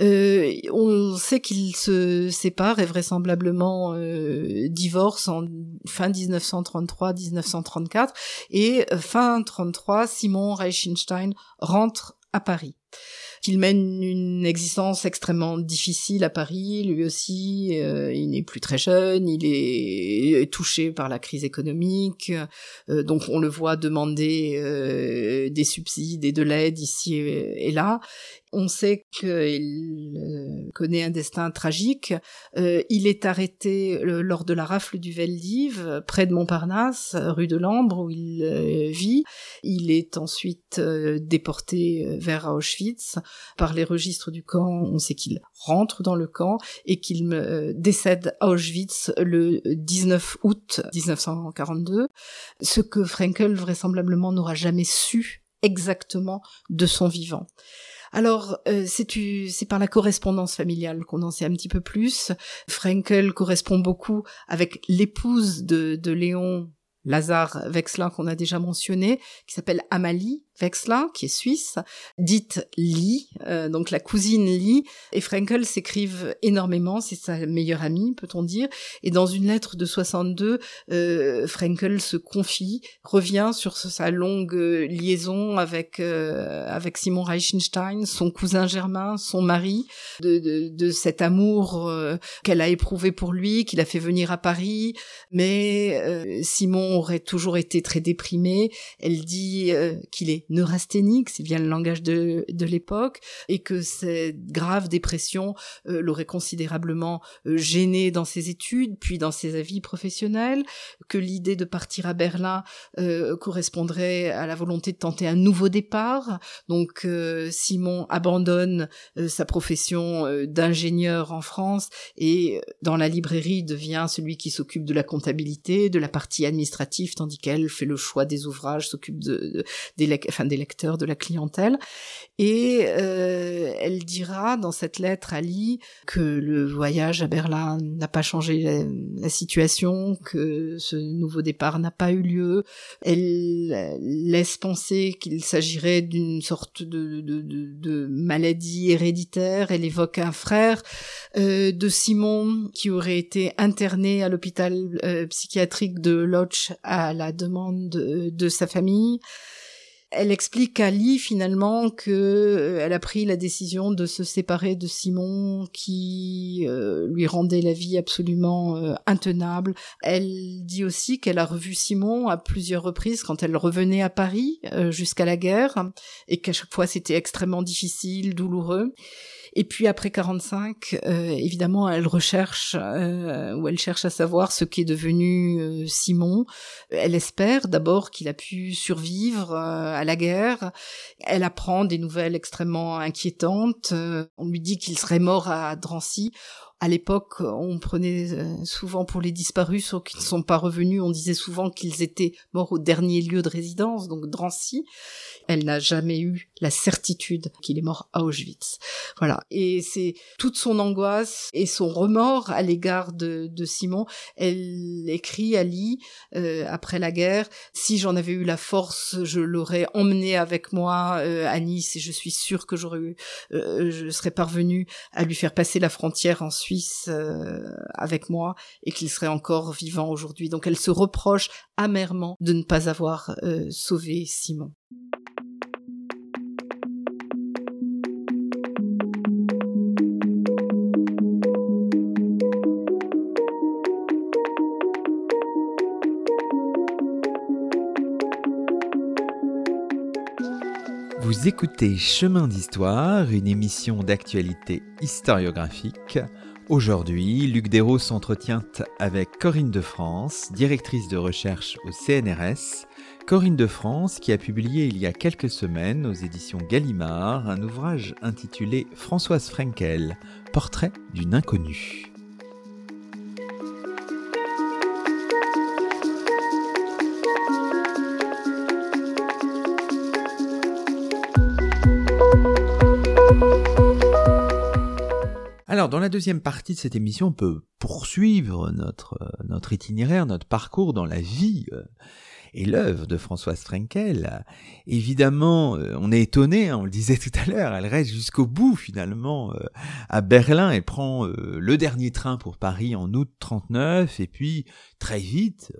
Euh, on sait qu'il se sépare et vraisemblablement euh, divorce en fin 1933-1934 et fin 33, Simon Reichenstein rentre à Paris. Qu'il mène une existence extrêmement difficile à Paris, lui aussi, euh, il n'est plus très jeune, il est touché par la crise économique, euh, donc on le voit demander euh, des subsides et de l'aide ici et là, on sait qu'il euh, connaît un destin tragique. Euh, il est arrêté euh, lors de la rafle du Veldiv, près de Montparnasse, rue de Lambre, où il vit. Il est ensuite déporté vers Auschwitz. Par les registres du camp, on sait qu'il rentre dans le camp et qu'il décède à Auschwitz le 19 août 1942. Ce que Frankel vraisemblablement n'aura jamais su exactement de son vivant. Alors, euh, c'est par la correspondance familiale qu'on en sait un petit peu plus. Frankel correspond beaucoup avec l'épouse de, de Léon Lazare Vexlin qu'on a déjà mentionné, qui s'appelle Amalie, Wexler, qui est suisse, dite Lee, euh, donc la cousine Lee, et Frankel s'écrivent énormément, c'est sa meilleure amie, peut-on dire, et dans une lettre de 62, euh, Frankel se confie, revient sur sa longue euh, liaison avec euh, avec Simon Reichenstein, son cousin germain, son mari, de, de, de cet amour euh, qu'elle a éprouvé pour lui, qu'il a fait venir à Paris, mais Simon aurait toujours été très déprimé, elle dit qu'il est neurasthénique, c'est bien le langage de, de l'époque, et que cette grave dépression euh, l'aurait considérablement euh, gêné dans ses études, puis dans ses avis professionnels, que l'idée de partir à Berlin euh, correspondrait à la volonté de tenter un nouveau départ. Donc Simon abandonne sa profession d'ingénieur en France et dans la librairie devient celui qui s'occupe de la comptabilité, de la partie administrative, tandis qu'elle fait le choix des ouvrages, s'occupe de, des, lecteurs, de la clientèle. Et euh, elle dira dans cette lettre à Lee que le voyage à Berlin n'a pas changé la, situation, que ce nouveau départ n'a pas eu lieu. Elle laisse penser qu'il s'agirait d'une sorte de, maladie héréditaire. Elle évoque un frère euh, de Simon qui aurait été interné à l'hôpital euh, psychiatrique de Lodz à la demande de, sa famille. Elle explique à Lee finalement que euh, elle a pris la décision de se séparer de Simon qui euh, lui rendait la vie absolument euh, intenable. Elle dit aussi qu'elle a revu Simon à plusieurs reprises quand elle revenait à Paris jusqu'à la guerre et qu'à chaque fois c'était extrêmement difficile, douloureux. Et puis après 45, euh, évidemment, elle recherche euh, ou elle cherche à savoir ce qu'est devenu euh, Simon. Elle espère d'abord qu'il a pu survivre à la guerre. Elle apprend des nouvelles extrêmement inquiétantes. on lui dit qu'il serait mort à Drancy. À l'époque, on prenait souvent pour les disparus, ceux qui ne sont pas revenus, on disait souvent qu'ils étaient morts au dernier lieu de résidence, donc Drancy. Elle n'a jamais eu la certitude qu'il est mort à Auschwitz. Voilà. Et c'est toute son angoisse et son remords à l'égard de, de, Simon. Elle écrit à Lee euh, après la guerre si j'en avais eu la force, je l'aurais emmené avec moi euh, à Nice et je suis sûre que j'aurais eu, euh, je serais parvenue à lui faire passer la frontière en Suisse avec moi et qu'il serait encore vivant aujourd'hui. Donc elle se reproche amèrement de ne pas avoir sauvé Simon. Vous écoutez Chemin d'Histoire, une émission d'actualité historiographique. Aujourd'hui, Luc Desros s'entretient avec Corinne de France, directrice de recherche au CNRS. Corinne de France qui a publié il y a quelques semaines aux éditions Gallimard un ouvrage intitulé Françoise Frenkel, Portrait d'une inconnue. La deuxième partie de cette émission, on peut poursuivre notre, euh, notre itinéraire, notre parcours dans la vie euh, et l'œuvre de Françoise Frenkel. Évidemment, euh, on est étonné, hein, on le disait tout à l'heure, elle reste jusqu'au bout finalement à Berlin, elle prend le dernier train pour Paris en août 39 et puis très vite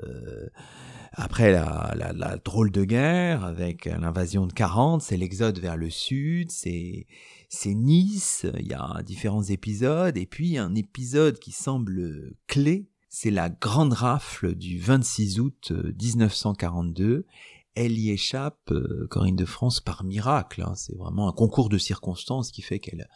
Après la, drôle de guerre avec l'invasion de 40, c'est l'exode vers le sud, c'est c'est Nice, il y a différents épisodes, et puis un épisode qui semble clé, c'est la grande rafle du 26 août 1942. Euh, Elle y échappe, euh, Corinne de France, par miracle. Hein. C'est vraiment un concours de circonstances qui fait qu'elle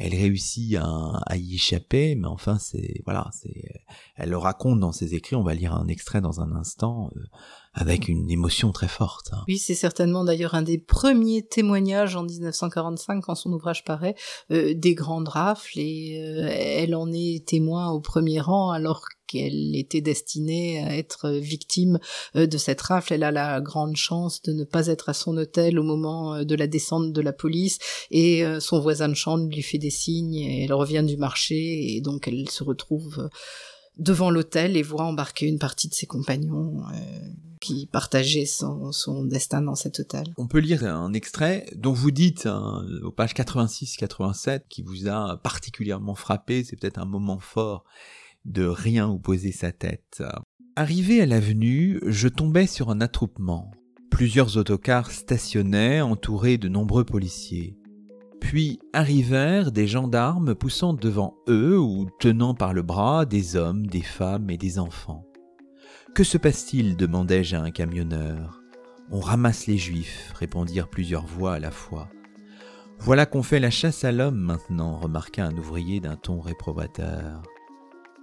elle réussit à, y échapper, mais enfin c'est voilà, c'est elle le raconte dans ses écrits. On va lire un extrait dans un instant. Euh, avec une émotion très forte. Hein. Oui, c'est certainement d'ailleurs un des premiers témoignages en 1945 quand son ouvrage paraît euh, des grandes rafles et euh, elle en est témoin au premier rang alors qu'elle était destinée à être victime euh, de cette rafle. Elle a la grande chance de ne pas être à son hôtel au moment de la descente de la police et son voisin de chambre lui fait des signes et elle revient du marché et donc elle se retrouve devant l'hôtel et voit embarquer une partie de ses compagnons qui partageait son, destin dans cet hôtel. On peut lire un extrait dont vous dites, hein, aux pages 86-87, qui vous a particulièrement frappé, c'est peut-être un moment fort de rien où poser sa tête. Arrivé à l'avenue, je tombais sur un attroupement. Plusieurs autocars stationnaient, entourés de nombreux policiers. Puis arrivèrent des gendarmes poussant devant eux ou tenant par le bras des hommes, des femmes et des enfants. Que se passe-t-il? demandai-je à un camionneur. On ramasse les juifs, répondirent plusieurs voix à la fois. Voilà qu'on fait la chasse à l'homme maintenant, remarqua un ouvrier d'un ton réprobateur.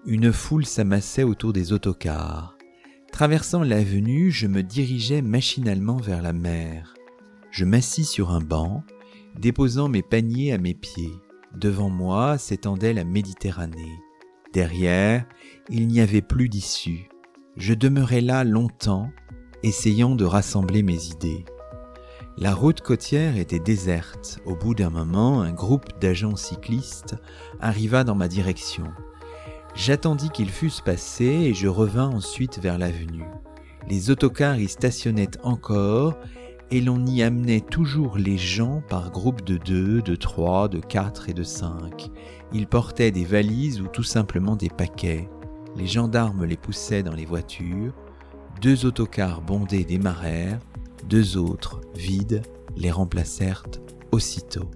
Une foule s'amassait autour des autocars. Traversant l'avenue, je me dirigeais machinalement vers la mer. Je m'assis sur un banc, déposant mes paniers à mes pieds. Devant moi s'étendait la Méditerranée. Derrière, il n'y avait plus d'issue je demeurai là longtemps, essayant de rassembler mes idées. La route côtière était déserte. Au bout d'un moment, un groupe d'agents cyclistes arriva dans ma direction. J'attendis qu'ils fussent passés et je revins ensuite vers l'avenue. Les autocars y stationnaient encore et l'on y amenait toujours les gens par groupes de deux, de trois, de quatre et de cinq. Ils portaient des valises ou tout simplement des paquets. Les gendarmes les poussaient dans les voitures, deux autocars bondés démarrèrent, deux autres, vides, les remplacèrent aussitôt.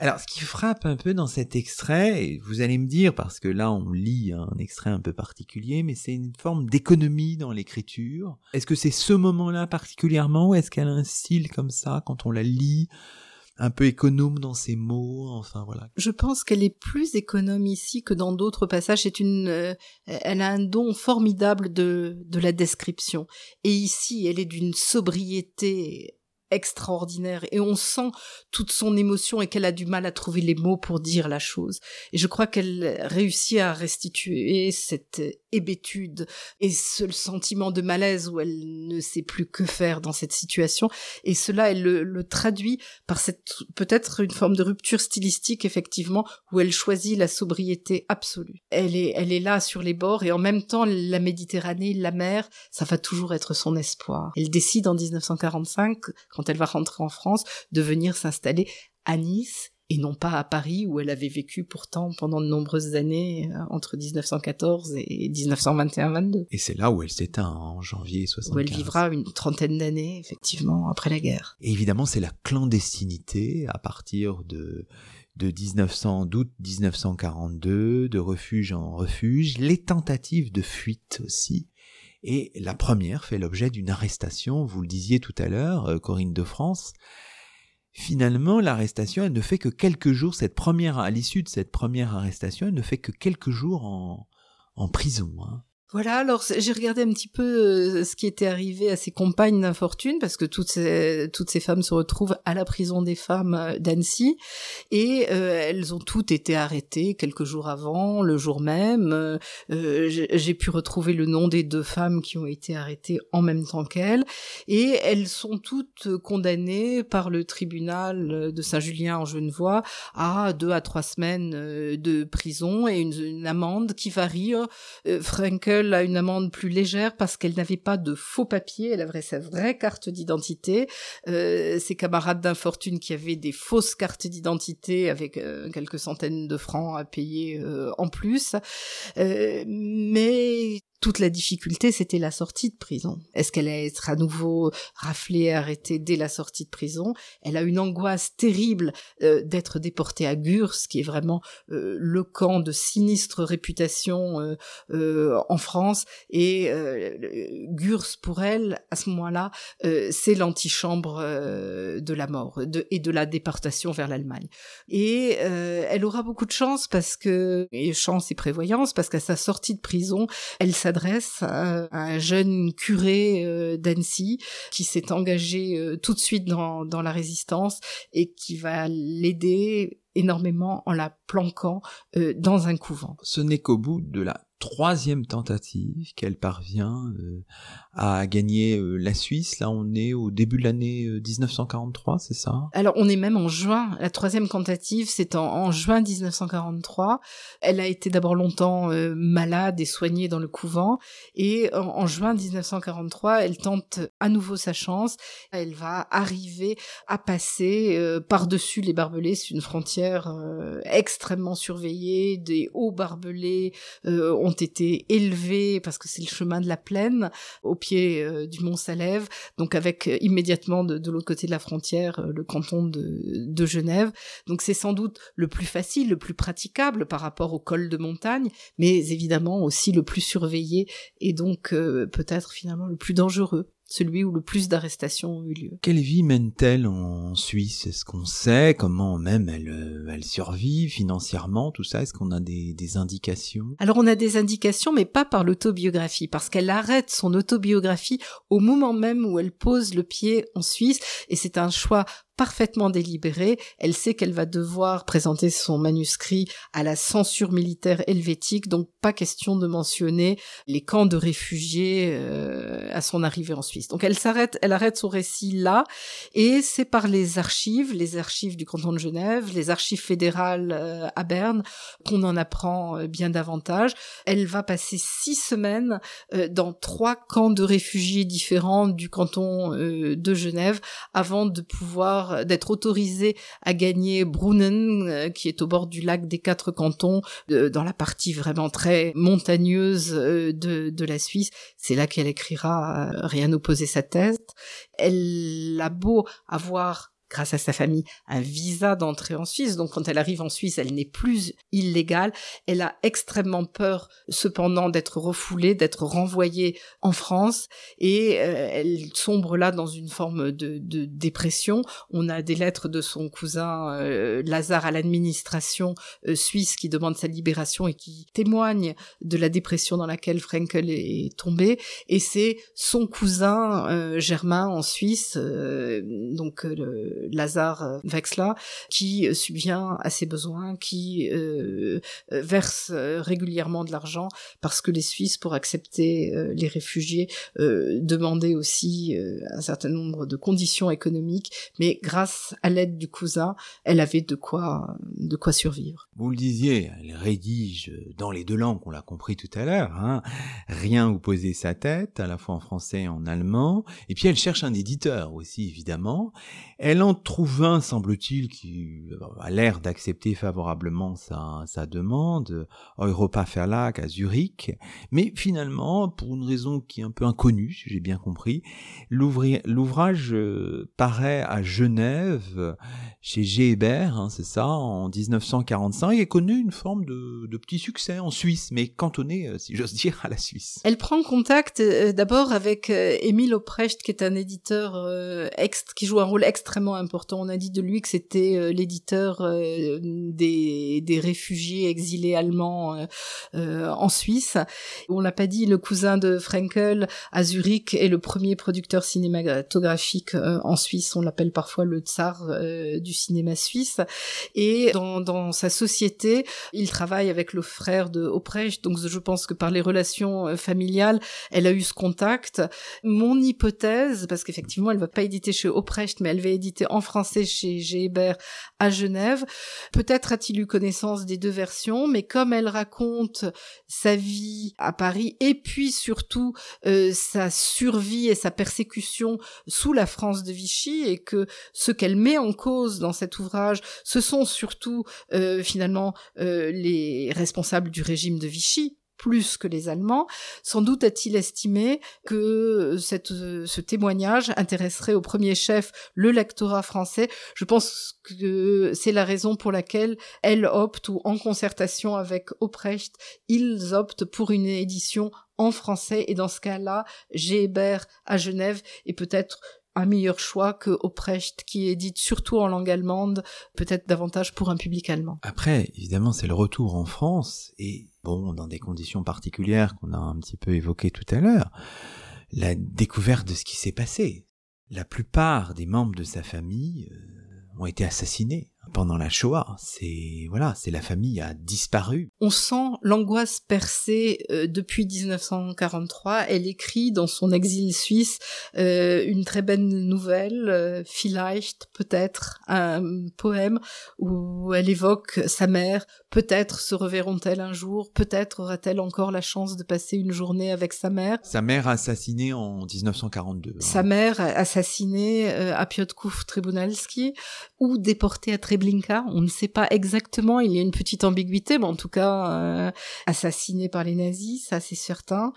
Alors, ce qui frappe un peu dans cet extrait, et vous allez me dire, parce que là on lit un extrait un peu particulier, mais c'est une forme d'économie dans l'écriture. Est-ce que c'est ce moment-là particulièrement, ou est-ce qu'elle a un style comme ça quand on la lit un peu économe dans ses mots, enfin voilà. Je pense qu'elle est plus économe ici que dans d'autres passages. C'est une, euh, elle a un don formidable de de la description. Et ici, elle est d'une sobriété extraordinaire et on sent toute son émotion et qu'elle a du mal à trouver les mots pour dire la chose. Et je crois qu'elle réussit à restituer cette hébétude et ce sentiment de malaise où elle ne sait plus que faire dans cette situation. Et cela, elle le, traduit par cette peut-être une forme de rupture stylistique effectivement où elle choisit la sobriété absolue. Elle est, elle est là sur les bords et en même temps la Méditerranée, la mer, ça va toujours être son espoir. Elle décide en 1945 quand elle va rentrer en France, de venir s'installer à Nice et non pas à Paris où elle avait vécu pourtant pendant de nombreuses années euh, entre 1914 et 1921-22. Et c'est là où elle s'éteint en janvier 75. Où elle vivra une trentaine d'années effectivement après la guerre. Et évidemment, c'est la clandestinité à partir de de 1900 d'août 1942, de refuge en refuge, les tentatives de fuite aussi, et la première fait l'objet d'une arrestation, vous le disiez tout à l'heure, euh, Corinne de France. Finalement, l'arrestation, elle ne fait que quelques jours, cette première, à l'issue de cette première arrestation, elle ne fait que quelques jours en, prison. Hein. Voilà, alors j'ai regardé un petit peu euh, ce qui était arrivé à ses compagnes d'infortune, parce que toutes ces, ces femmes se retrouvent à la prison des femmes euh, d'Annecy, et euh, elles ont toutes été arrêtées quelques jours avant, le jour même. j'ai pu retrouver le nom des deux femmes qui ont été arrêtées en même temps qu'elles, et elles sont toutes condamnées par le tribunal de Saint-Julien en Genevois à deux à trois semaines de prison et une, amende qui varie. A une amende plus légère parce qu'elle n'avait pas de faux papiers, elle avait sa vraie carte d'identité. Euh, ses camarades d'infortune qui avaient des fausses cartes d'identité avec euh, quelques centaines de francs à payer euh, en plus. mais toute la difficulté, c'était la sortie de prison. Est-ce qu'elle allait être à nouveau raflée, arrêtée dès la sortie de prison? Elle a une angoisse terrible euh, d'être déportée à Gurs, qui est vraiment euh, le camp de sinistre réputation euh, en France. Et Gurs, pour elle, à ce moment-là, c'est l'antichambre de la mort et de la déportation vers l'Allemagne. Et elle aura beaucoup de chance parce que, et chance et prévoyance, parce qu'à sa sortie de prison, elle s'adresse à, un jeune curé euh, d'Annecy qui s'est engagé euh, tout de suite dans, la résistance et qui va l'aider énormément en la planquant euh, dans un couvent. Ce n'est qu'au bout de la troisième tentative qu'elle parvient euh, à gagner euh, la Suisse. Là, on est au début de l'année 1943, euh, c'est ça? Alors, on est même en juin. La troisième tentative, c'est en, juin 1943. Elle a été d'abord longtemps malade et soignée dans le couvent. Et en, juin 1943, elle tente à nouveau sa chance. Elle va arriver à passer par-dessus les barbelés. C'est une frontière extrêmement surveillée. Des hauts barbelés ont été élevés parce que c'est le chemin de la plaine au pied euh, du mont Salève, donc avec euh, immédiatement de, l'autre côté de la frontière euh, le canton de, de Genève. Donc c'est sans doute le plus facile, le plus praticable par rapport au col de montagne, mais évidemment aussi le plus surveillé et donc peut-être finalement le plus dangereux celui où le plus d'arrestations ont eu lieu. Quelle vie mène-t-elle en Suisse? Est-ce qu'on sait comment même elle, euh, elle survit financièrement, tout ça? Est-ce qu'on a des, des, indications? Alors on a des indications, mais pas par l'autobiographie, parce qu'elle arrête son autobiographie au moment même où elle pose le pied en Suisse, et c'est un choix parfaitement délibérée. Elle sait qu'elle va devoir présenter son manuscrit à la censure militaire helvétique, donc pas question de mentionner les camps de réfugiés euh, à son arrivée en Suisse. Donc elle s'arrête, elle arrête son récit là, et c'est par les archives, les archives du canton de Genève, les archives fédérales euh, à Berne, qu'on en apprend euh, bien davantage. Elle va passer six semaines dans trois camps de réfugiés différents du canton de Genève avant de pouvoir d'être autorisé à gagner Brunnen, euh, qui est au bord du lac des quatre cantons, dans la partie vraiment très montagneuse euh, de, la Suisse. C'est là qu'elle écrira euh, Rien n'opposait sa tête. Elle a beau avoir grâce à sa famille, un visa d'entrée en Suisse. Donc quand elle arrive en Suisse, elle n'est plus illégale. Elle a extrêmement peur cependant d'être refoulée, d'être renvoyée en France et euh, elle sombre là dans une forme de, de, dépression. On a des lettres de son cousin euh, Lazare à l'administration euh, suisse qui demande sa libération et qui témoigne de la dépression dans laquelle Frankel est tombé. Et c'est son cousin Germain en Suisse, donc le Lazare euh, Vexla, qui euh, subvient à ses besoins, qui euh, verse régulièrement de l'argent parce que les Suisses, pour accepter les réfugiés, demandaient aussi un certain nombre de conditions économiques, mais grâce à l'aide du cousin, elle avait de quoi, de quoi survivre. Vous le disiez, elle rédige dans les deux langues, on l'a compris tout à l'heure, hein, rien où poser sa tête, à la fois en français et en allemand, et puis elle cherche un éditeur aussi, évidemment. Elle un, semble-t-il, qui a l'air d'accepter favorablement sa, sa demande, Europa Verlag à Zurich, mais finalement, pour une raison qui est un peu inconnue, si j'ai bien compris, l'ouvrage euh, paraît à Genève, chez G. hein, c'est ça, en 1945, et connu une forme de, petit succès en Suisse, mais cantonné, euh, si j'ose dire, à la Suisse. Elle prend contact euh, d'abord avec Émile Oprecht, qui est un éditeur qui joue un rôle extrêmement important. On a dit de lui que c'était euh, l'éditeur euh, des, des réfugiés exilés allemands euh, en Suisse. On l'a pas dit, le cousin de Frankel à Zurich est le premier producteur cinématographique en Suisse. On l'appelle parfois le tsar du cinéma suisse. Et dans, dans sa société, il travaille avec le frère de Oprecht. Donc je pense que par les relations familiales, elle a eu ce contact. Mon hypothèse, parce qu'effectivement, elle va pas éditer chez Oprecht, mais elle va éditer en français chez G. à Genève. Peut-être a-t-il eu connaissance des deux versions, mais comme elle raconte sa vie à Paris et puis surtout euh, sa survie et sa persécution sous la France de Vichy et que ce qu'elle met en cause dans cet ouvrage, ce sont surtout euh, finalement euh, les responsables du régime de Vichy plus que les Allemands. Sans doute a-t-il estimé que cette, ce témoignage intéresserait au premier chef le lectorat français. Je pense que c'est la raison pour laquelle elle opte, ou en concertation avec Oprecht, ils optent pour une édition en français. Et dans ce cas-là, Gébert à Genève est peut-être un meilleur choix que Oprecht qui édite surtout en langue allemande, peut-être davantage pour un public allemand. Après, évidemment, c'est le retour en France et dans des conditions particulières qu'on a un petit peu évoquées tout à l'heure, la découverte de ce qui s'est passé. La plupart des membres de sa famille euh, ont été assassinés pendant la Shoah. C'est voilà, c'est la famille a disparu. On sent l'angoisse percée euh, depuis 1943. Elle écrit dans son exil suisse euh, une très belle nouvelle, euh, Vielleicht, peut-être un poème où elle évoque sa mère. Peut-être se reverront-elles un jour? Peut-être aura-t-elle encore la chance de passer une journée avec sa mère? Sa mère assassinée en 1942. Hein. Sa mère assassinée à Piotrków Tribunalski ou déportée à On ne sait pas exactement, il y a une petite ambiguïté, mais en tout cas euh, assassiné par les nazis, ça c'est certain.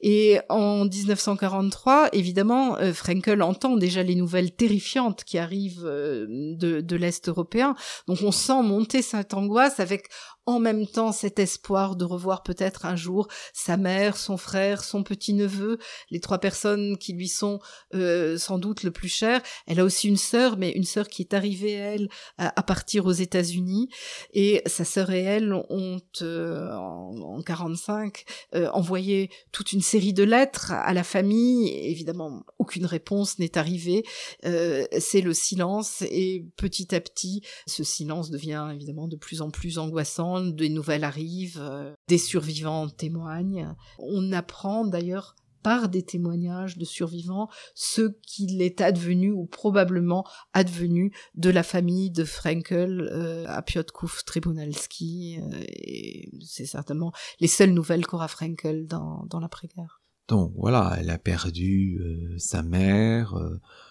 Et en 1943, évidemment, euh, Frankel entend déjà les nouvelles terrifiantes qui arrivent euh, de, de l'Est européen. Donc on sent monter cette angoisse avec en même temps cet espoir de revoir peut-être un jour sa mère, son frère, son petit-neveu, les trois personnes qui lui sont euh, sans doute le plus chères. Elle a aussi une sœur, mais une sœur qui est arrivée, elle, à, partir aux États-Unis. Et sa sœur et elle ont, euh, en, 45, euh, envoyé toute une série de lettres à la famille. Évidemment, aucune réponse n'est arrivée. C'est le silence. Et petit à petit, ce silence devient évidemment de plus en plus angoissant des nouvelles arrivent, euh, des survivants témoignent. On apprend d'ailleurs par des témoignages de survivants ce qu'il est advenu ou probablement advenu de la famille de Frankel euh, à Piotrków Tribunalski. Euh, et c'est certainement les seules nouvelles qu'aura Frankel dans, dans l'après-guerre. Donc voilà, elle a perdu sa mère,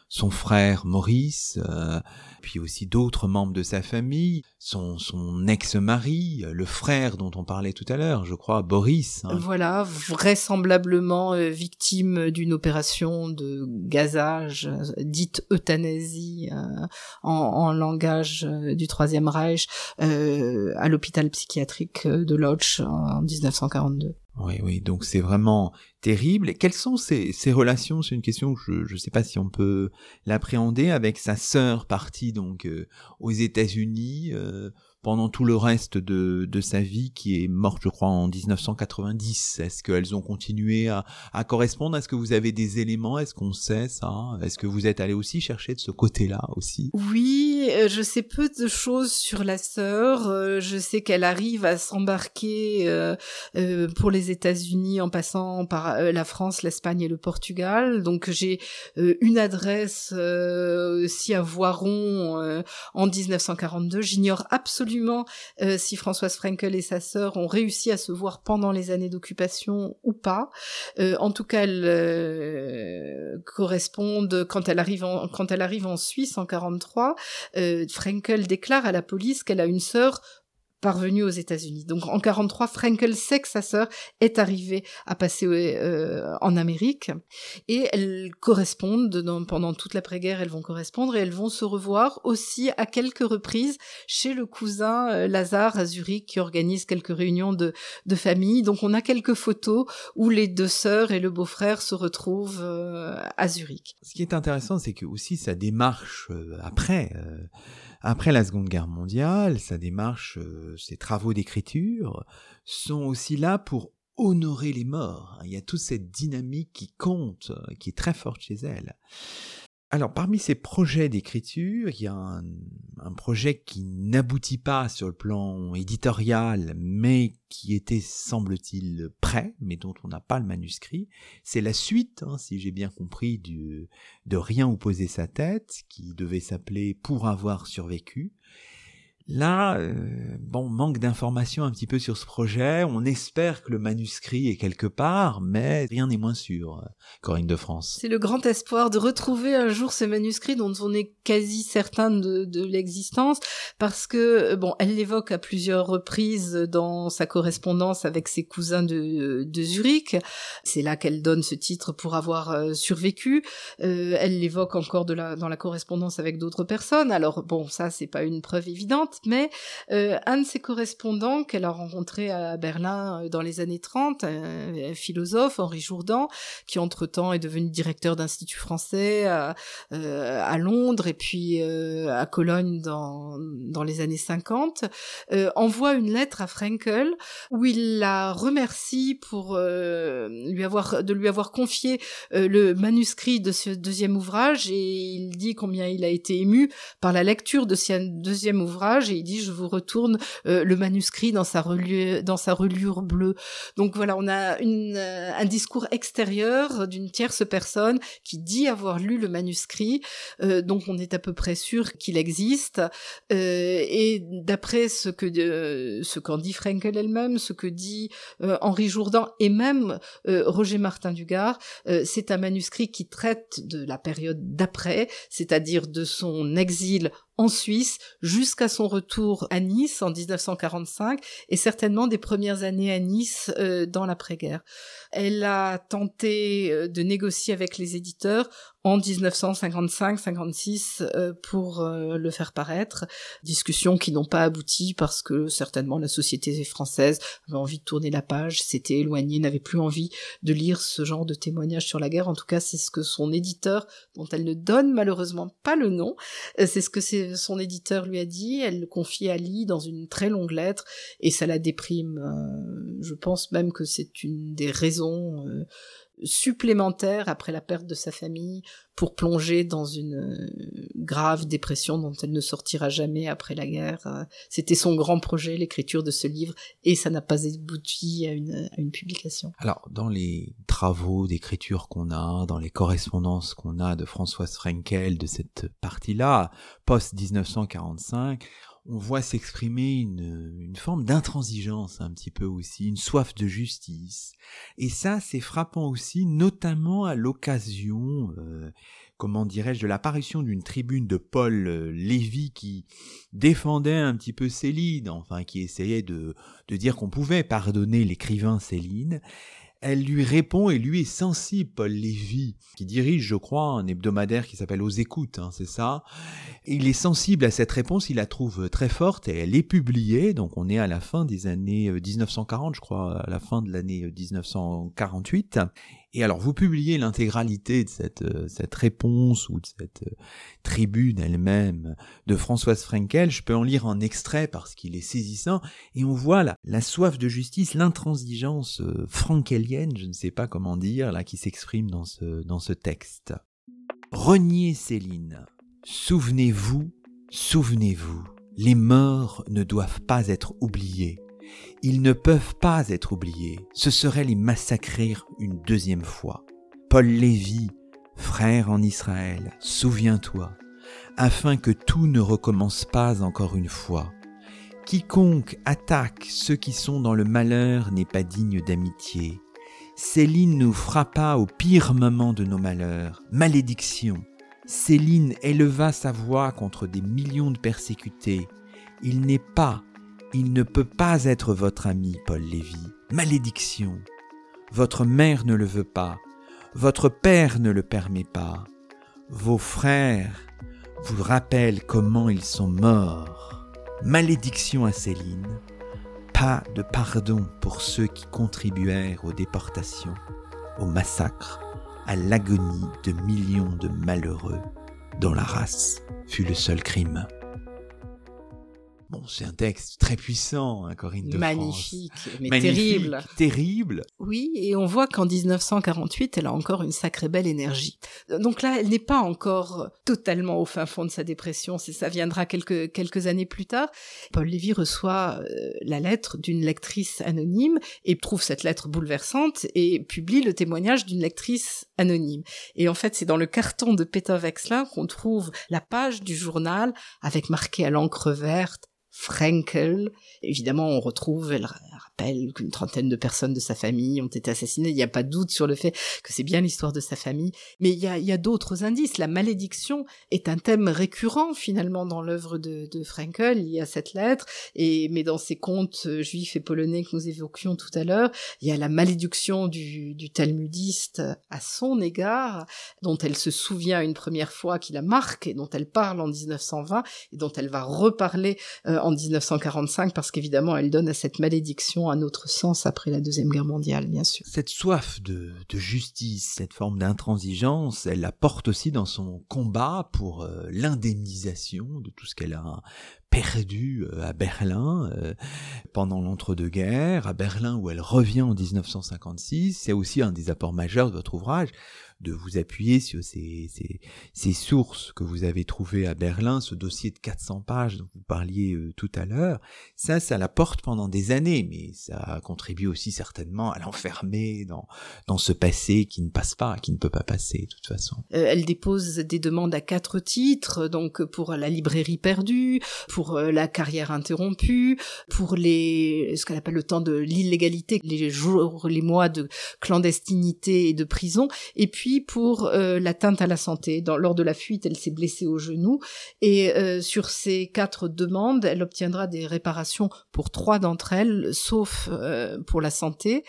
son frère Maurice, euh, puis aussi d'autres membres de sa famille, son, son ex-mari, le frère dont on parlait tout à l'heure, je crois, Boris. Hein. Voilà, vraisemblablement euh, victime d'une opération de gazage, euh, dite euthanasie en, en, langage du Troisième Reich, à l'hôpital psychiatrique de Lodz en 1942. Oui, oui, donc c'est vraiment terrible. Quelles sont ces, relations? C'est une question, je ne sais pas si on peut l'appréhender avec sa sœur partie donc euh, aux États-Unis. Euh, pendant tout le reste de, de sa vie, qui est morte, je crois, en 1990. Est-ce qu'elles ont continué à, à correspondre? Est-ce que vous avez des éléments? Est-ce qu'on sait ça? Est-ce que vous êtes allé aussi chercher de ce côté-là aussi? Oui, euh, je sais peu de choses sur la sœur. Euh, je sais qu'elle arrive à s'embarquer euh, pour les États-Unis en passant par la France, l'Espagne et le Portugal. Donc j'ai une adresse aussi à Voiron en 1942. J'ignore absolument euh, si Françoise Frenkel et sa sœur ont réussi à se voir pendant les années d'occupation ou pas. Euh, en tout cas, elles euh, correspondent quand elle arrive en, quand elle arrive en Suisse en 43. Frenkel déclare à la police qu'elle a une sœur parvenue aux États-Unis. Donc en 43, Frankel sait que sa sœur est arrivée à passer euh, en Amérique et elles correspondent pendant toute l'après-guerre. Elles vont correspondre et elles vont se revoir aussi à quelques reprises chez le cousin euh, Lazare à Zurich qui organise quelques réunions de, de famille. Donc on a quelques photos où les deux sœurs et le beau-frère se retrouvent euh, à Zurich. Ce qui est intéressant, c'est que aussi sa démarche après après la Seconde Guerre mondiale, sa démarche, euh, ses travaux d'écriture sont aussi là pour honorer les morts. Il y a toute cette dynamique qui compte, qui est très forte chez elle. Alors, parmi ces projets d'écriture, il y a un, projet qui n'aboutit pas sur le plan éditorial, mais qui était, semble-t-il, prêt, mais dont on n'a pas le manuscrit. C'est la suite, hein, si j'ai bien compris, du, de Rien opposer sa tête, qui devait s'appeler Pour avoir survécu. Là, euh, bon, manque d'informations un petit peu sur ce projet. On espère que le manuscrit est quelque part, mais rien n'est moins sûr. Corinne de France. C'est le grand espoir de retrouver un jour ce manuscrit dont on est quasi certain de, l'existence, parce que bon, elle l'évoque à plusieurs reprises dans sa correspondance avec ses cousins de, Zurich. C'est là qu'elle donne ce titre pour avoir euh, survécu. Euh, elle l'évoque encore dans la correspondance avec d'autres personnes. Alors bon, ça c'est pas une preuve évidente mais euh, un de ses correspondants qu'elle a rencontré à Berlin euh, dans les années 30, un, philosophe, Henri Jourdan, qui entre-temps est devenu directeur d'institut français à, euh, à, Londres et puis à Cologne dans, dans les années 50, envoie une lettre à Frankel où il la remercie pour lui avoir de lui avoir confié le manuscrit de ce deuxième ouvrage et il dit combien il a été ému par la lecture de ce deuxième ouvrage et il dit je vous retourne euh, le manuscrit dans sa reliure bleue. Donc voilà, on a euh, un discours extérieur d'une tierce personne qui dit avoir lu le manuscrit, euh, donc on est à peu près sûr qu'il existe. et d'après ce que ce qu'en dit Frankel elle-même, ce que dit Henri Jourdan et même Roger Martin Dugard, c'est un manuscrit qui traite de la période d'après, c'est-à-dire de son exil en Suisse jusqu'à son retour à Nice en 1945 et certainement des premières années à Nice euh, dans l'après-guerre. Elle a tenté euh, de négocier avec les éditeurs en 1955-56 euh, pour euh, le faire paraître. Discussions qui n'ont pas abouti parce que certainement la société française avait envie de tourner la page, s'était éloignée, n'avait plus envie de lire ce genre de témoignages sur la guerre. En tout cas, c'est ce que son éditeur, dont elle ne donne malheureusement pas le nom, euh, c'est ce que son éditeur lui a dit. Elle le confie à Lee dans une très longue lettre et ça la déprime. je pense même que c'est une des raisons supplémentaire après la perte de sa famille pour plonger dans une euh, grave dépression dont elle ne sortira jamais après la guerre. Euh, c'était son grand projet, l'écriture de ce livre, et ça n'a pas abouti à une, publication. Alors, dans les travaux d'écriture qu'on a, dans les correspondances qu'on a de Françoise Frenkel de cette partie-là, post-1945, on voit s'exprimer une, une forme d'intransigeance un petit peu aussi, une soif de justice. Et ça, c'est frappant aussi, notamment à l'occasion, euh, comment dirais-je, de l'apparition d'une tribune de Paul euh, Lévy qui défendait un petit peu Céline, enfin qui essayait de, de dire qu'on pouvait pardonner l'écrivain Céline elle lui répond et lui est sensible, Paul Lévy, qui dirige, je crois, un hebdomadaire qui s'appelle Aux écoutes, hein, c'est ça. Il est sensible à cette réponse, il la trouve très forte et elle est publiée, donc on est à la fin des années 1940, euh, je crois, à la fin de l'année 1948. Et alors, vous publiez l'intégralité de cette, euh, cette réponse ou de cette euh, tribune elle-même de Françoise Frenkel. Je peux en lire un extrait parce qu'il est saisissant. Et on voit là la soif de justice, l'intransigeance euh, frankelienne, je ne sais pas comment dire, là, qui s'exprime dans ce, dans ce texte. Reniez Céline. Souvenez-vous, souvenez-vous. Les morts ne doivent pas être oubliés. Ils ne peuvent pas être oubliés, ce serait les massacrer une deuxième fois. Paul Lévy, frère en Israël, souviens-toi, afin que tout ne recommence pas encore une fois. Quiconque attaque ceux qui sont dans le malheur n'est pas digne d'amitié. Céline nous frappa au pire moment de nos malheurs. Malédiction. Céline éleva sa voix contre des millions de persécutés. Il n'est pas il ne peut pas être votre ami, Paul Lévy. Malédiction. Votre mère ne le veut pas. Votre père ne le permet pas. Vos frères vous rappellent comment ils sont morts. Malédiction à Céline. Pas de pardon pour ceux qui contribuèrent aux déportations, au massacre, à l'agonie de millions de malheureux dont la race fut le seul crime. Bon, c'est un texte très puissant, hein, Corinne de Magnifique, mais terrible. Terrible. Oui, et on voit qu'en 1948, elle a encore une sacrée belle énergie. Donc là, elle n'est pas encore totalement au fin fond de sa dépression, ça viendra quelques, quelques années plus tard. Paul Lévy reçoit euh, la lettre d'une lectrice anonyme et trouve cette lettre bouleversante et publie le témoignage d'une lectrice anonyme. Et en fait, c'est dans le carton de Peter Wexler qu'on trouve la page du journal avec marqué à l'encre verte Frankel. Évidemment, on retrouve, elle rappelle qu'une trentaine de personnes de sa famille ont été assassinées. Il n'y a pas de doute sur le fait que c'est bien l'histoire de sa famille. Mais il y a, a d'autres indices. La malédiction est un thème récurrent finalement dans l'œuvre de, de Frankel. Il y a cette lettre, et mais dans ses contes euh, juifs et polonais que nous évoquions tout à l'heure, il y a la malédiction du, du talmudiste à son égard, dont elle se souvient une première fois, qui la marque et dont elle parle en 1920 et dont elle va reparler euh, en 1945 parce qu'évidemment elle donne à cette malédiction un autre sens après la Deuxième Guerre mondiale, bien sûr. Cette soif de, justice, cette forme d'intransigeance, elle la porte aussi dans son combat pour euh, l'indemnisation de tout ce qu'elle a perdu euh, à Berlin euh, pendant l'entre-deux-guerres, à Berlin où elle revient en 1956. C'est aussi un des apports majeurs de votre ouvrage, de vous appuyer sur ces, ces, ces, sources que vous avez trouvées à Berlin, ce dossier de 400 pages dont vous parliez euh, tout à l'heure. Ça, ça la porte pendant des années, mais ça contribue aussi certainement à l'enfermer dans, dans ce passé qui ne passe pas, qui ne peut pas passer de toute façon. Euh, elle dépose des demandes à quatre titres, donc pour la librairie perdue, pour euh, la carrière interrompue, pour les ce qu'elle appelle le temps de l'illégalité, les jours, les mois de clandestinité et de prison, et puis pour euh, l'atteinte à la santé. Dans, lors de la fuite, elle s'est blessée au genou et euh, sur ces quatre demandes, elle obtiendra des réparations pour trois d'entre elles, sauf euh, pour la santé.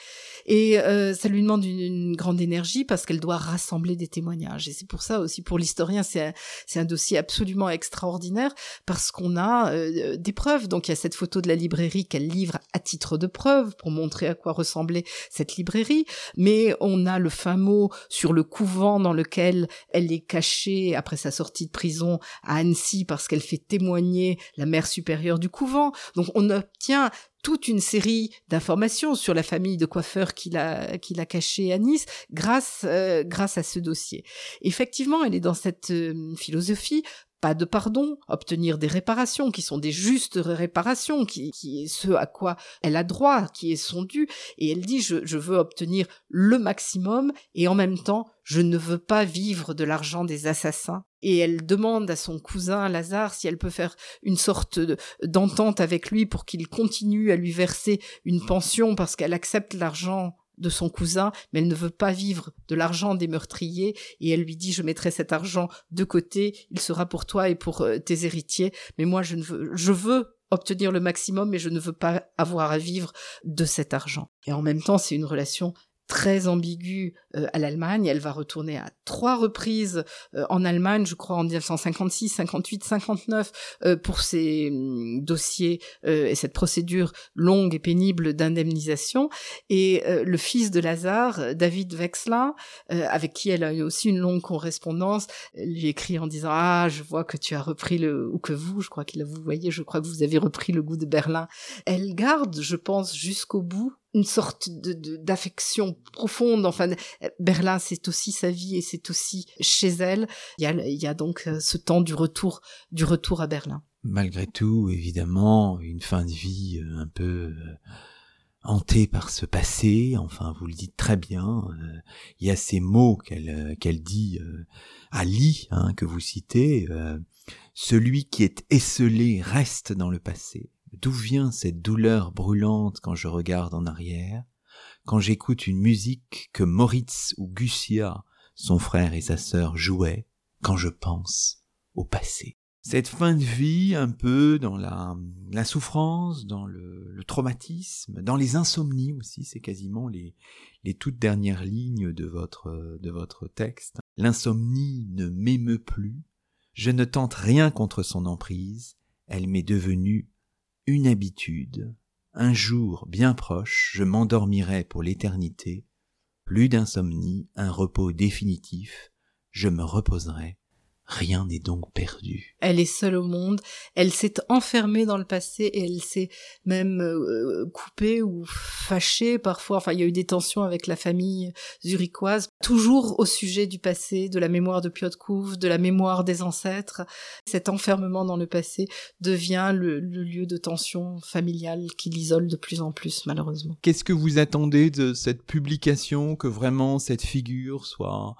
Et ça lui demande une, grande énergie parce qu'elle doit rassembler des témoignages. Et c'est pour ça aussi, pour l'historien, c'est un, un, dossier absolument extraordinaire parce qu'on a des preuves. Donc il y a cette photo de la librairie qu'elle livre à titre de preuve pour montrer à quoi ressemblait cette librairie. Mais on a le fin mot sur le couvent dans lequel elle est cachée après sa sortie de prison à Annecy parce qu'elle fait témoigner la mère supérieure du couvent. Donc on obtient toute une série d'informations sur la famille de coiffeurs qu'il a qu'il a caché à Nice grâce euh, grâce à ce dossier. Effectivement, elle est dans cette euh, philosophie de pardon, obtenir des réparations qui sont des justes réparations, qui, qui est ce à quoi elle a droit, qui est son dû, et elle dit je, je veux obtenir le maximum et en même temps je ne veux pas vivre de l'argent des assassins. Et elle demande à son cousin Lazare si elle peut faire une sorte d'entente avec lui pour qu'il continue à lui verser une pension parce qu'elle accepte l'argent de son cousin, mais elle ne veut pas vivre de l'argent des meurtriers, et elle lui dit je mettrai cet argent de côté, il sera pour toi et pour euh, tes héritiers, mais moi je ne veux, je veux obtenir le maximum, mais je ne veux pas avoir à vivre de cet argent. Et en même temps, c'est une relation très ambiguë euh, à l'Allemagne. Elle va retourner à trois reprises euh, en Allemagne, je crois en 1956, 58, 59, pour ces hum, dossiers euh, et cette procédure longue et pénible d'indemnisation. Et le fils de Lazare, David Wexler, avec qui elle a eu aussi une longue correspondance, lui écrit en disant ah je vois que tu as repris le ou que vous, je crois qu'il vous voyez, je crois que vous avez repris le goût de Berlin. Elle garde, je pense, jusqu'au bout une sorte d'affection profonde. Enfin, Berlin, c'est aussi sa vie et c'est aussi chez elle. Il y a, il y a donc euh, ce temps du retour, du retour à Berlin. Malgré tout, évidemment, une fin de vie euh, un peu euh, hantée par ce passé. Enfin, vous le dites très bien. Il y a ces mots qu'elle qu'elle dit à Lee, hein, que vous citez. Celui qui est esselé reste dans le passé. D'où vient cette douleur brûlante quand je regarde en arrière, quand j'écoute une musique que Moritz ou Gussia, son frère et sa sœur, jouaient, quand je pense au passé? Cette fin de vie un peu dans la, souffrance, dans le, le, traumatisme, dans les insomnies aussi, c'est quasiment les, les toutes dernières lignes de votre, de votre texte. L'insomnie ne m'émeut plus, je ne tente rien contre son emprise, elle m'est devenue une habitude. Un jour bien proche, je m'endormirai pour l'éternité. Plus d'insomnie, un repos définitif. Je me reposerai Rien n'est donc perdu. Elle est seule au monde, elle s'est enfermée dans le passé et elle s'est même euh, coupée ou fâchée parfois. Enfin, il y a eu des tensions avec la famille zurichoise, toujours au sujet du passé, de la mémoire de Piotr de la mémoire des ancêtres. Cet enfermement dans le passé devient le, le lieu de tension familiale qui l'isole de plus en plus, malheureusement. Qu'est-ce que vous attendez de cette publication, que vraiment cette figure soit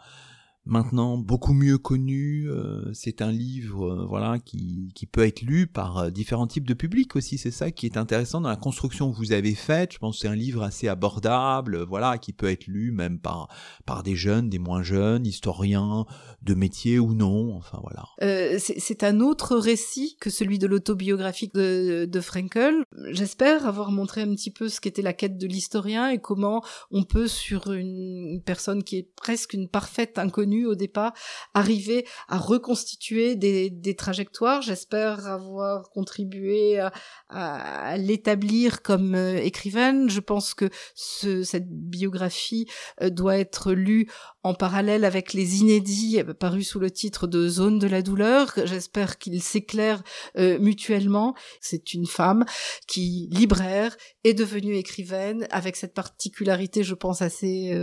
maintenant beaucoup mieux connu. Euh, c'est un livre, euh, voilà, qui, qui peut être lu par euh, différents types de publics aussi. C'est ça qui est intéressant dans la construction que vous avez faite. Je pense que c'est un livre assez abordable, voilà, qui peut être lu même par par des jeunes, des moins jeunes, historiens de métier ou non. Enfin voilà. c'est un autre récit que celui de l'autobiographique de, de Frankel. J'espère avoir montré un petit peu ce qu'était la quête de l'historien et comment on peut sur une personne qui est presque une parfaite inconnue au départ, arriver à reconstituer des, trajectoires. J'espère avoir contribué à, l'établir comme euh, écrivaine. Je pense que cette biographie euh, doit être lue en parallèle avec les inédits euh, parus sous le titre de Zone de la douleur. J'espère qu'ils s'éclairent mutuellement. C'est une femme qui, libraire, est devenue écrivaine avec cette particularité, je pense, assez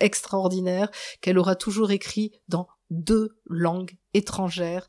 extraordinaire qu'elle aura toujours écrit dans deux langues étrangères.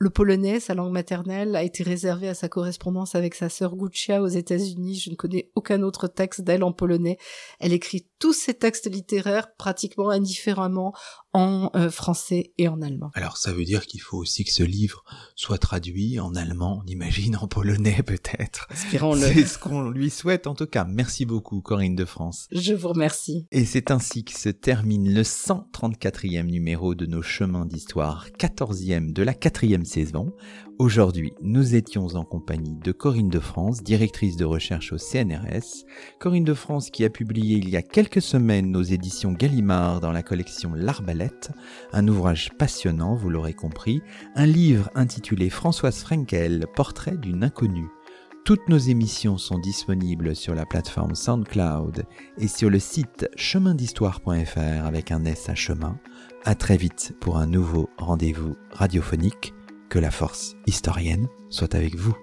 Le polonais, sa langue maternelle, a été réservé à sa correspondance avec sa sœur Guccia aux États-Unis. Je ne connais aucun autre texte d'elle en polonais. Elle écrit tous ses textes littéraires pratiquement indifféremment en euh, français et en allemand. Alors ça veut dire qu'il faut aussi que ce livre soit traduit en allemand, on imagine en polonais peut-être. C'est ce qu'on lui souhaite en tout cas. Merci beaucoup Corinne de France. Je vous remercie. Et c'est ainsi que se termine le 134e numéro de nos chemins d'histoire, 14e de la quatrième saison. Aujourd'hui, nous étions en compagnie de Corinne de France, directrice de recherche au CNRS. Corinne de France qui a publié il y a quelques semaines nos éditions Gallimard dans la collection L'Arbalète, un ouvrage passionnant, vous l'aurez compris, un livre intitulé Françoise Frenkel, Portrait d'une inconnue. Toutes nos émissions sont disponibles sur la plateforme SoundCloud et sur le site chemindhistoire.fr avec un S à chemin. À très vite pour un nouveau rendez-vous radiophonique. Que la force historienne soit avec vous.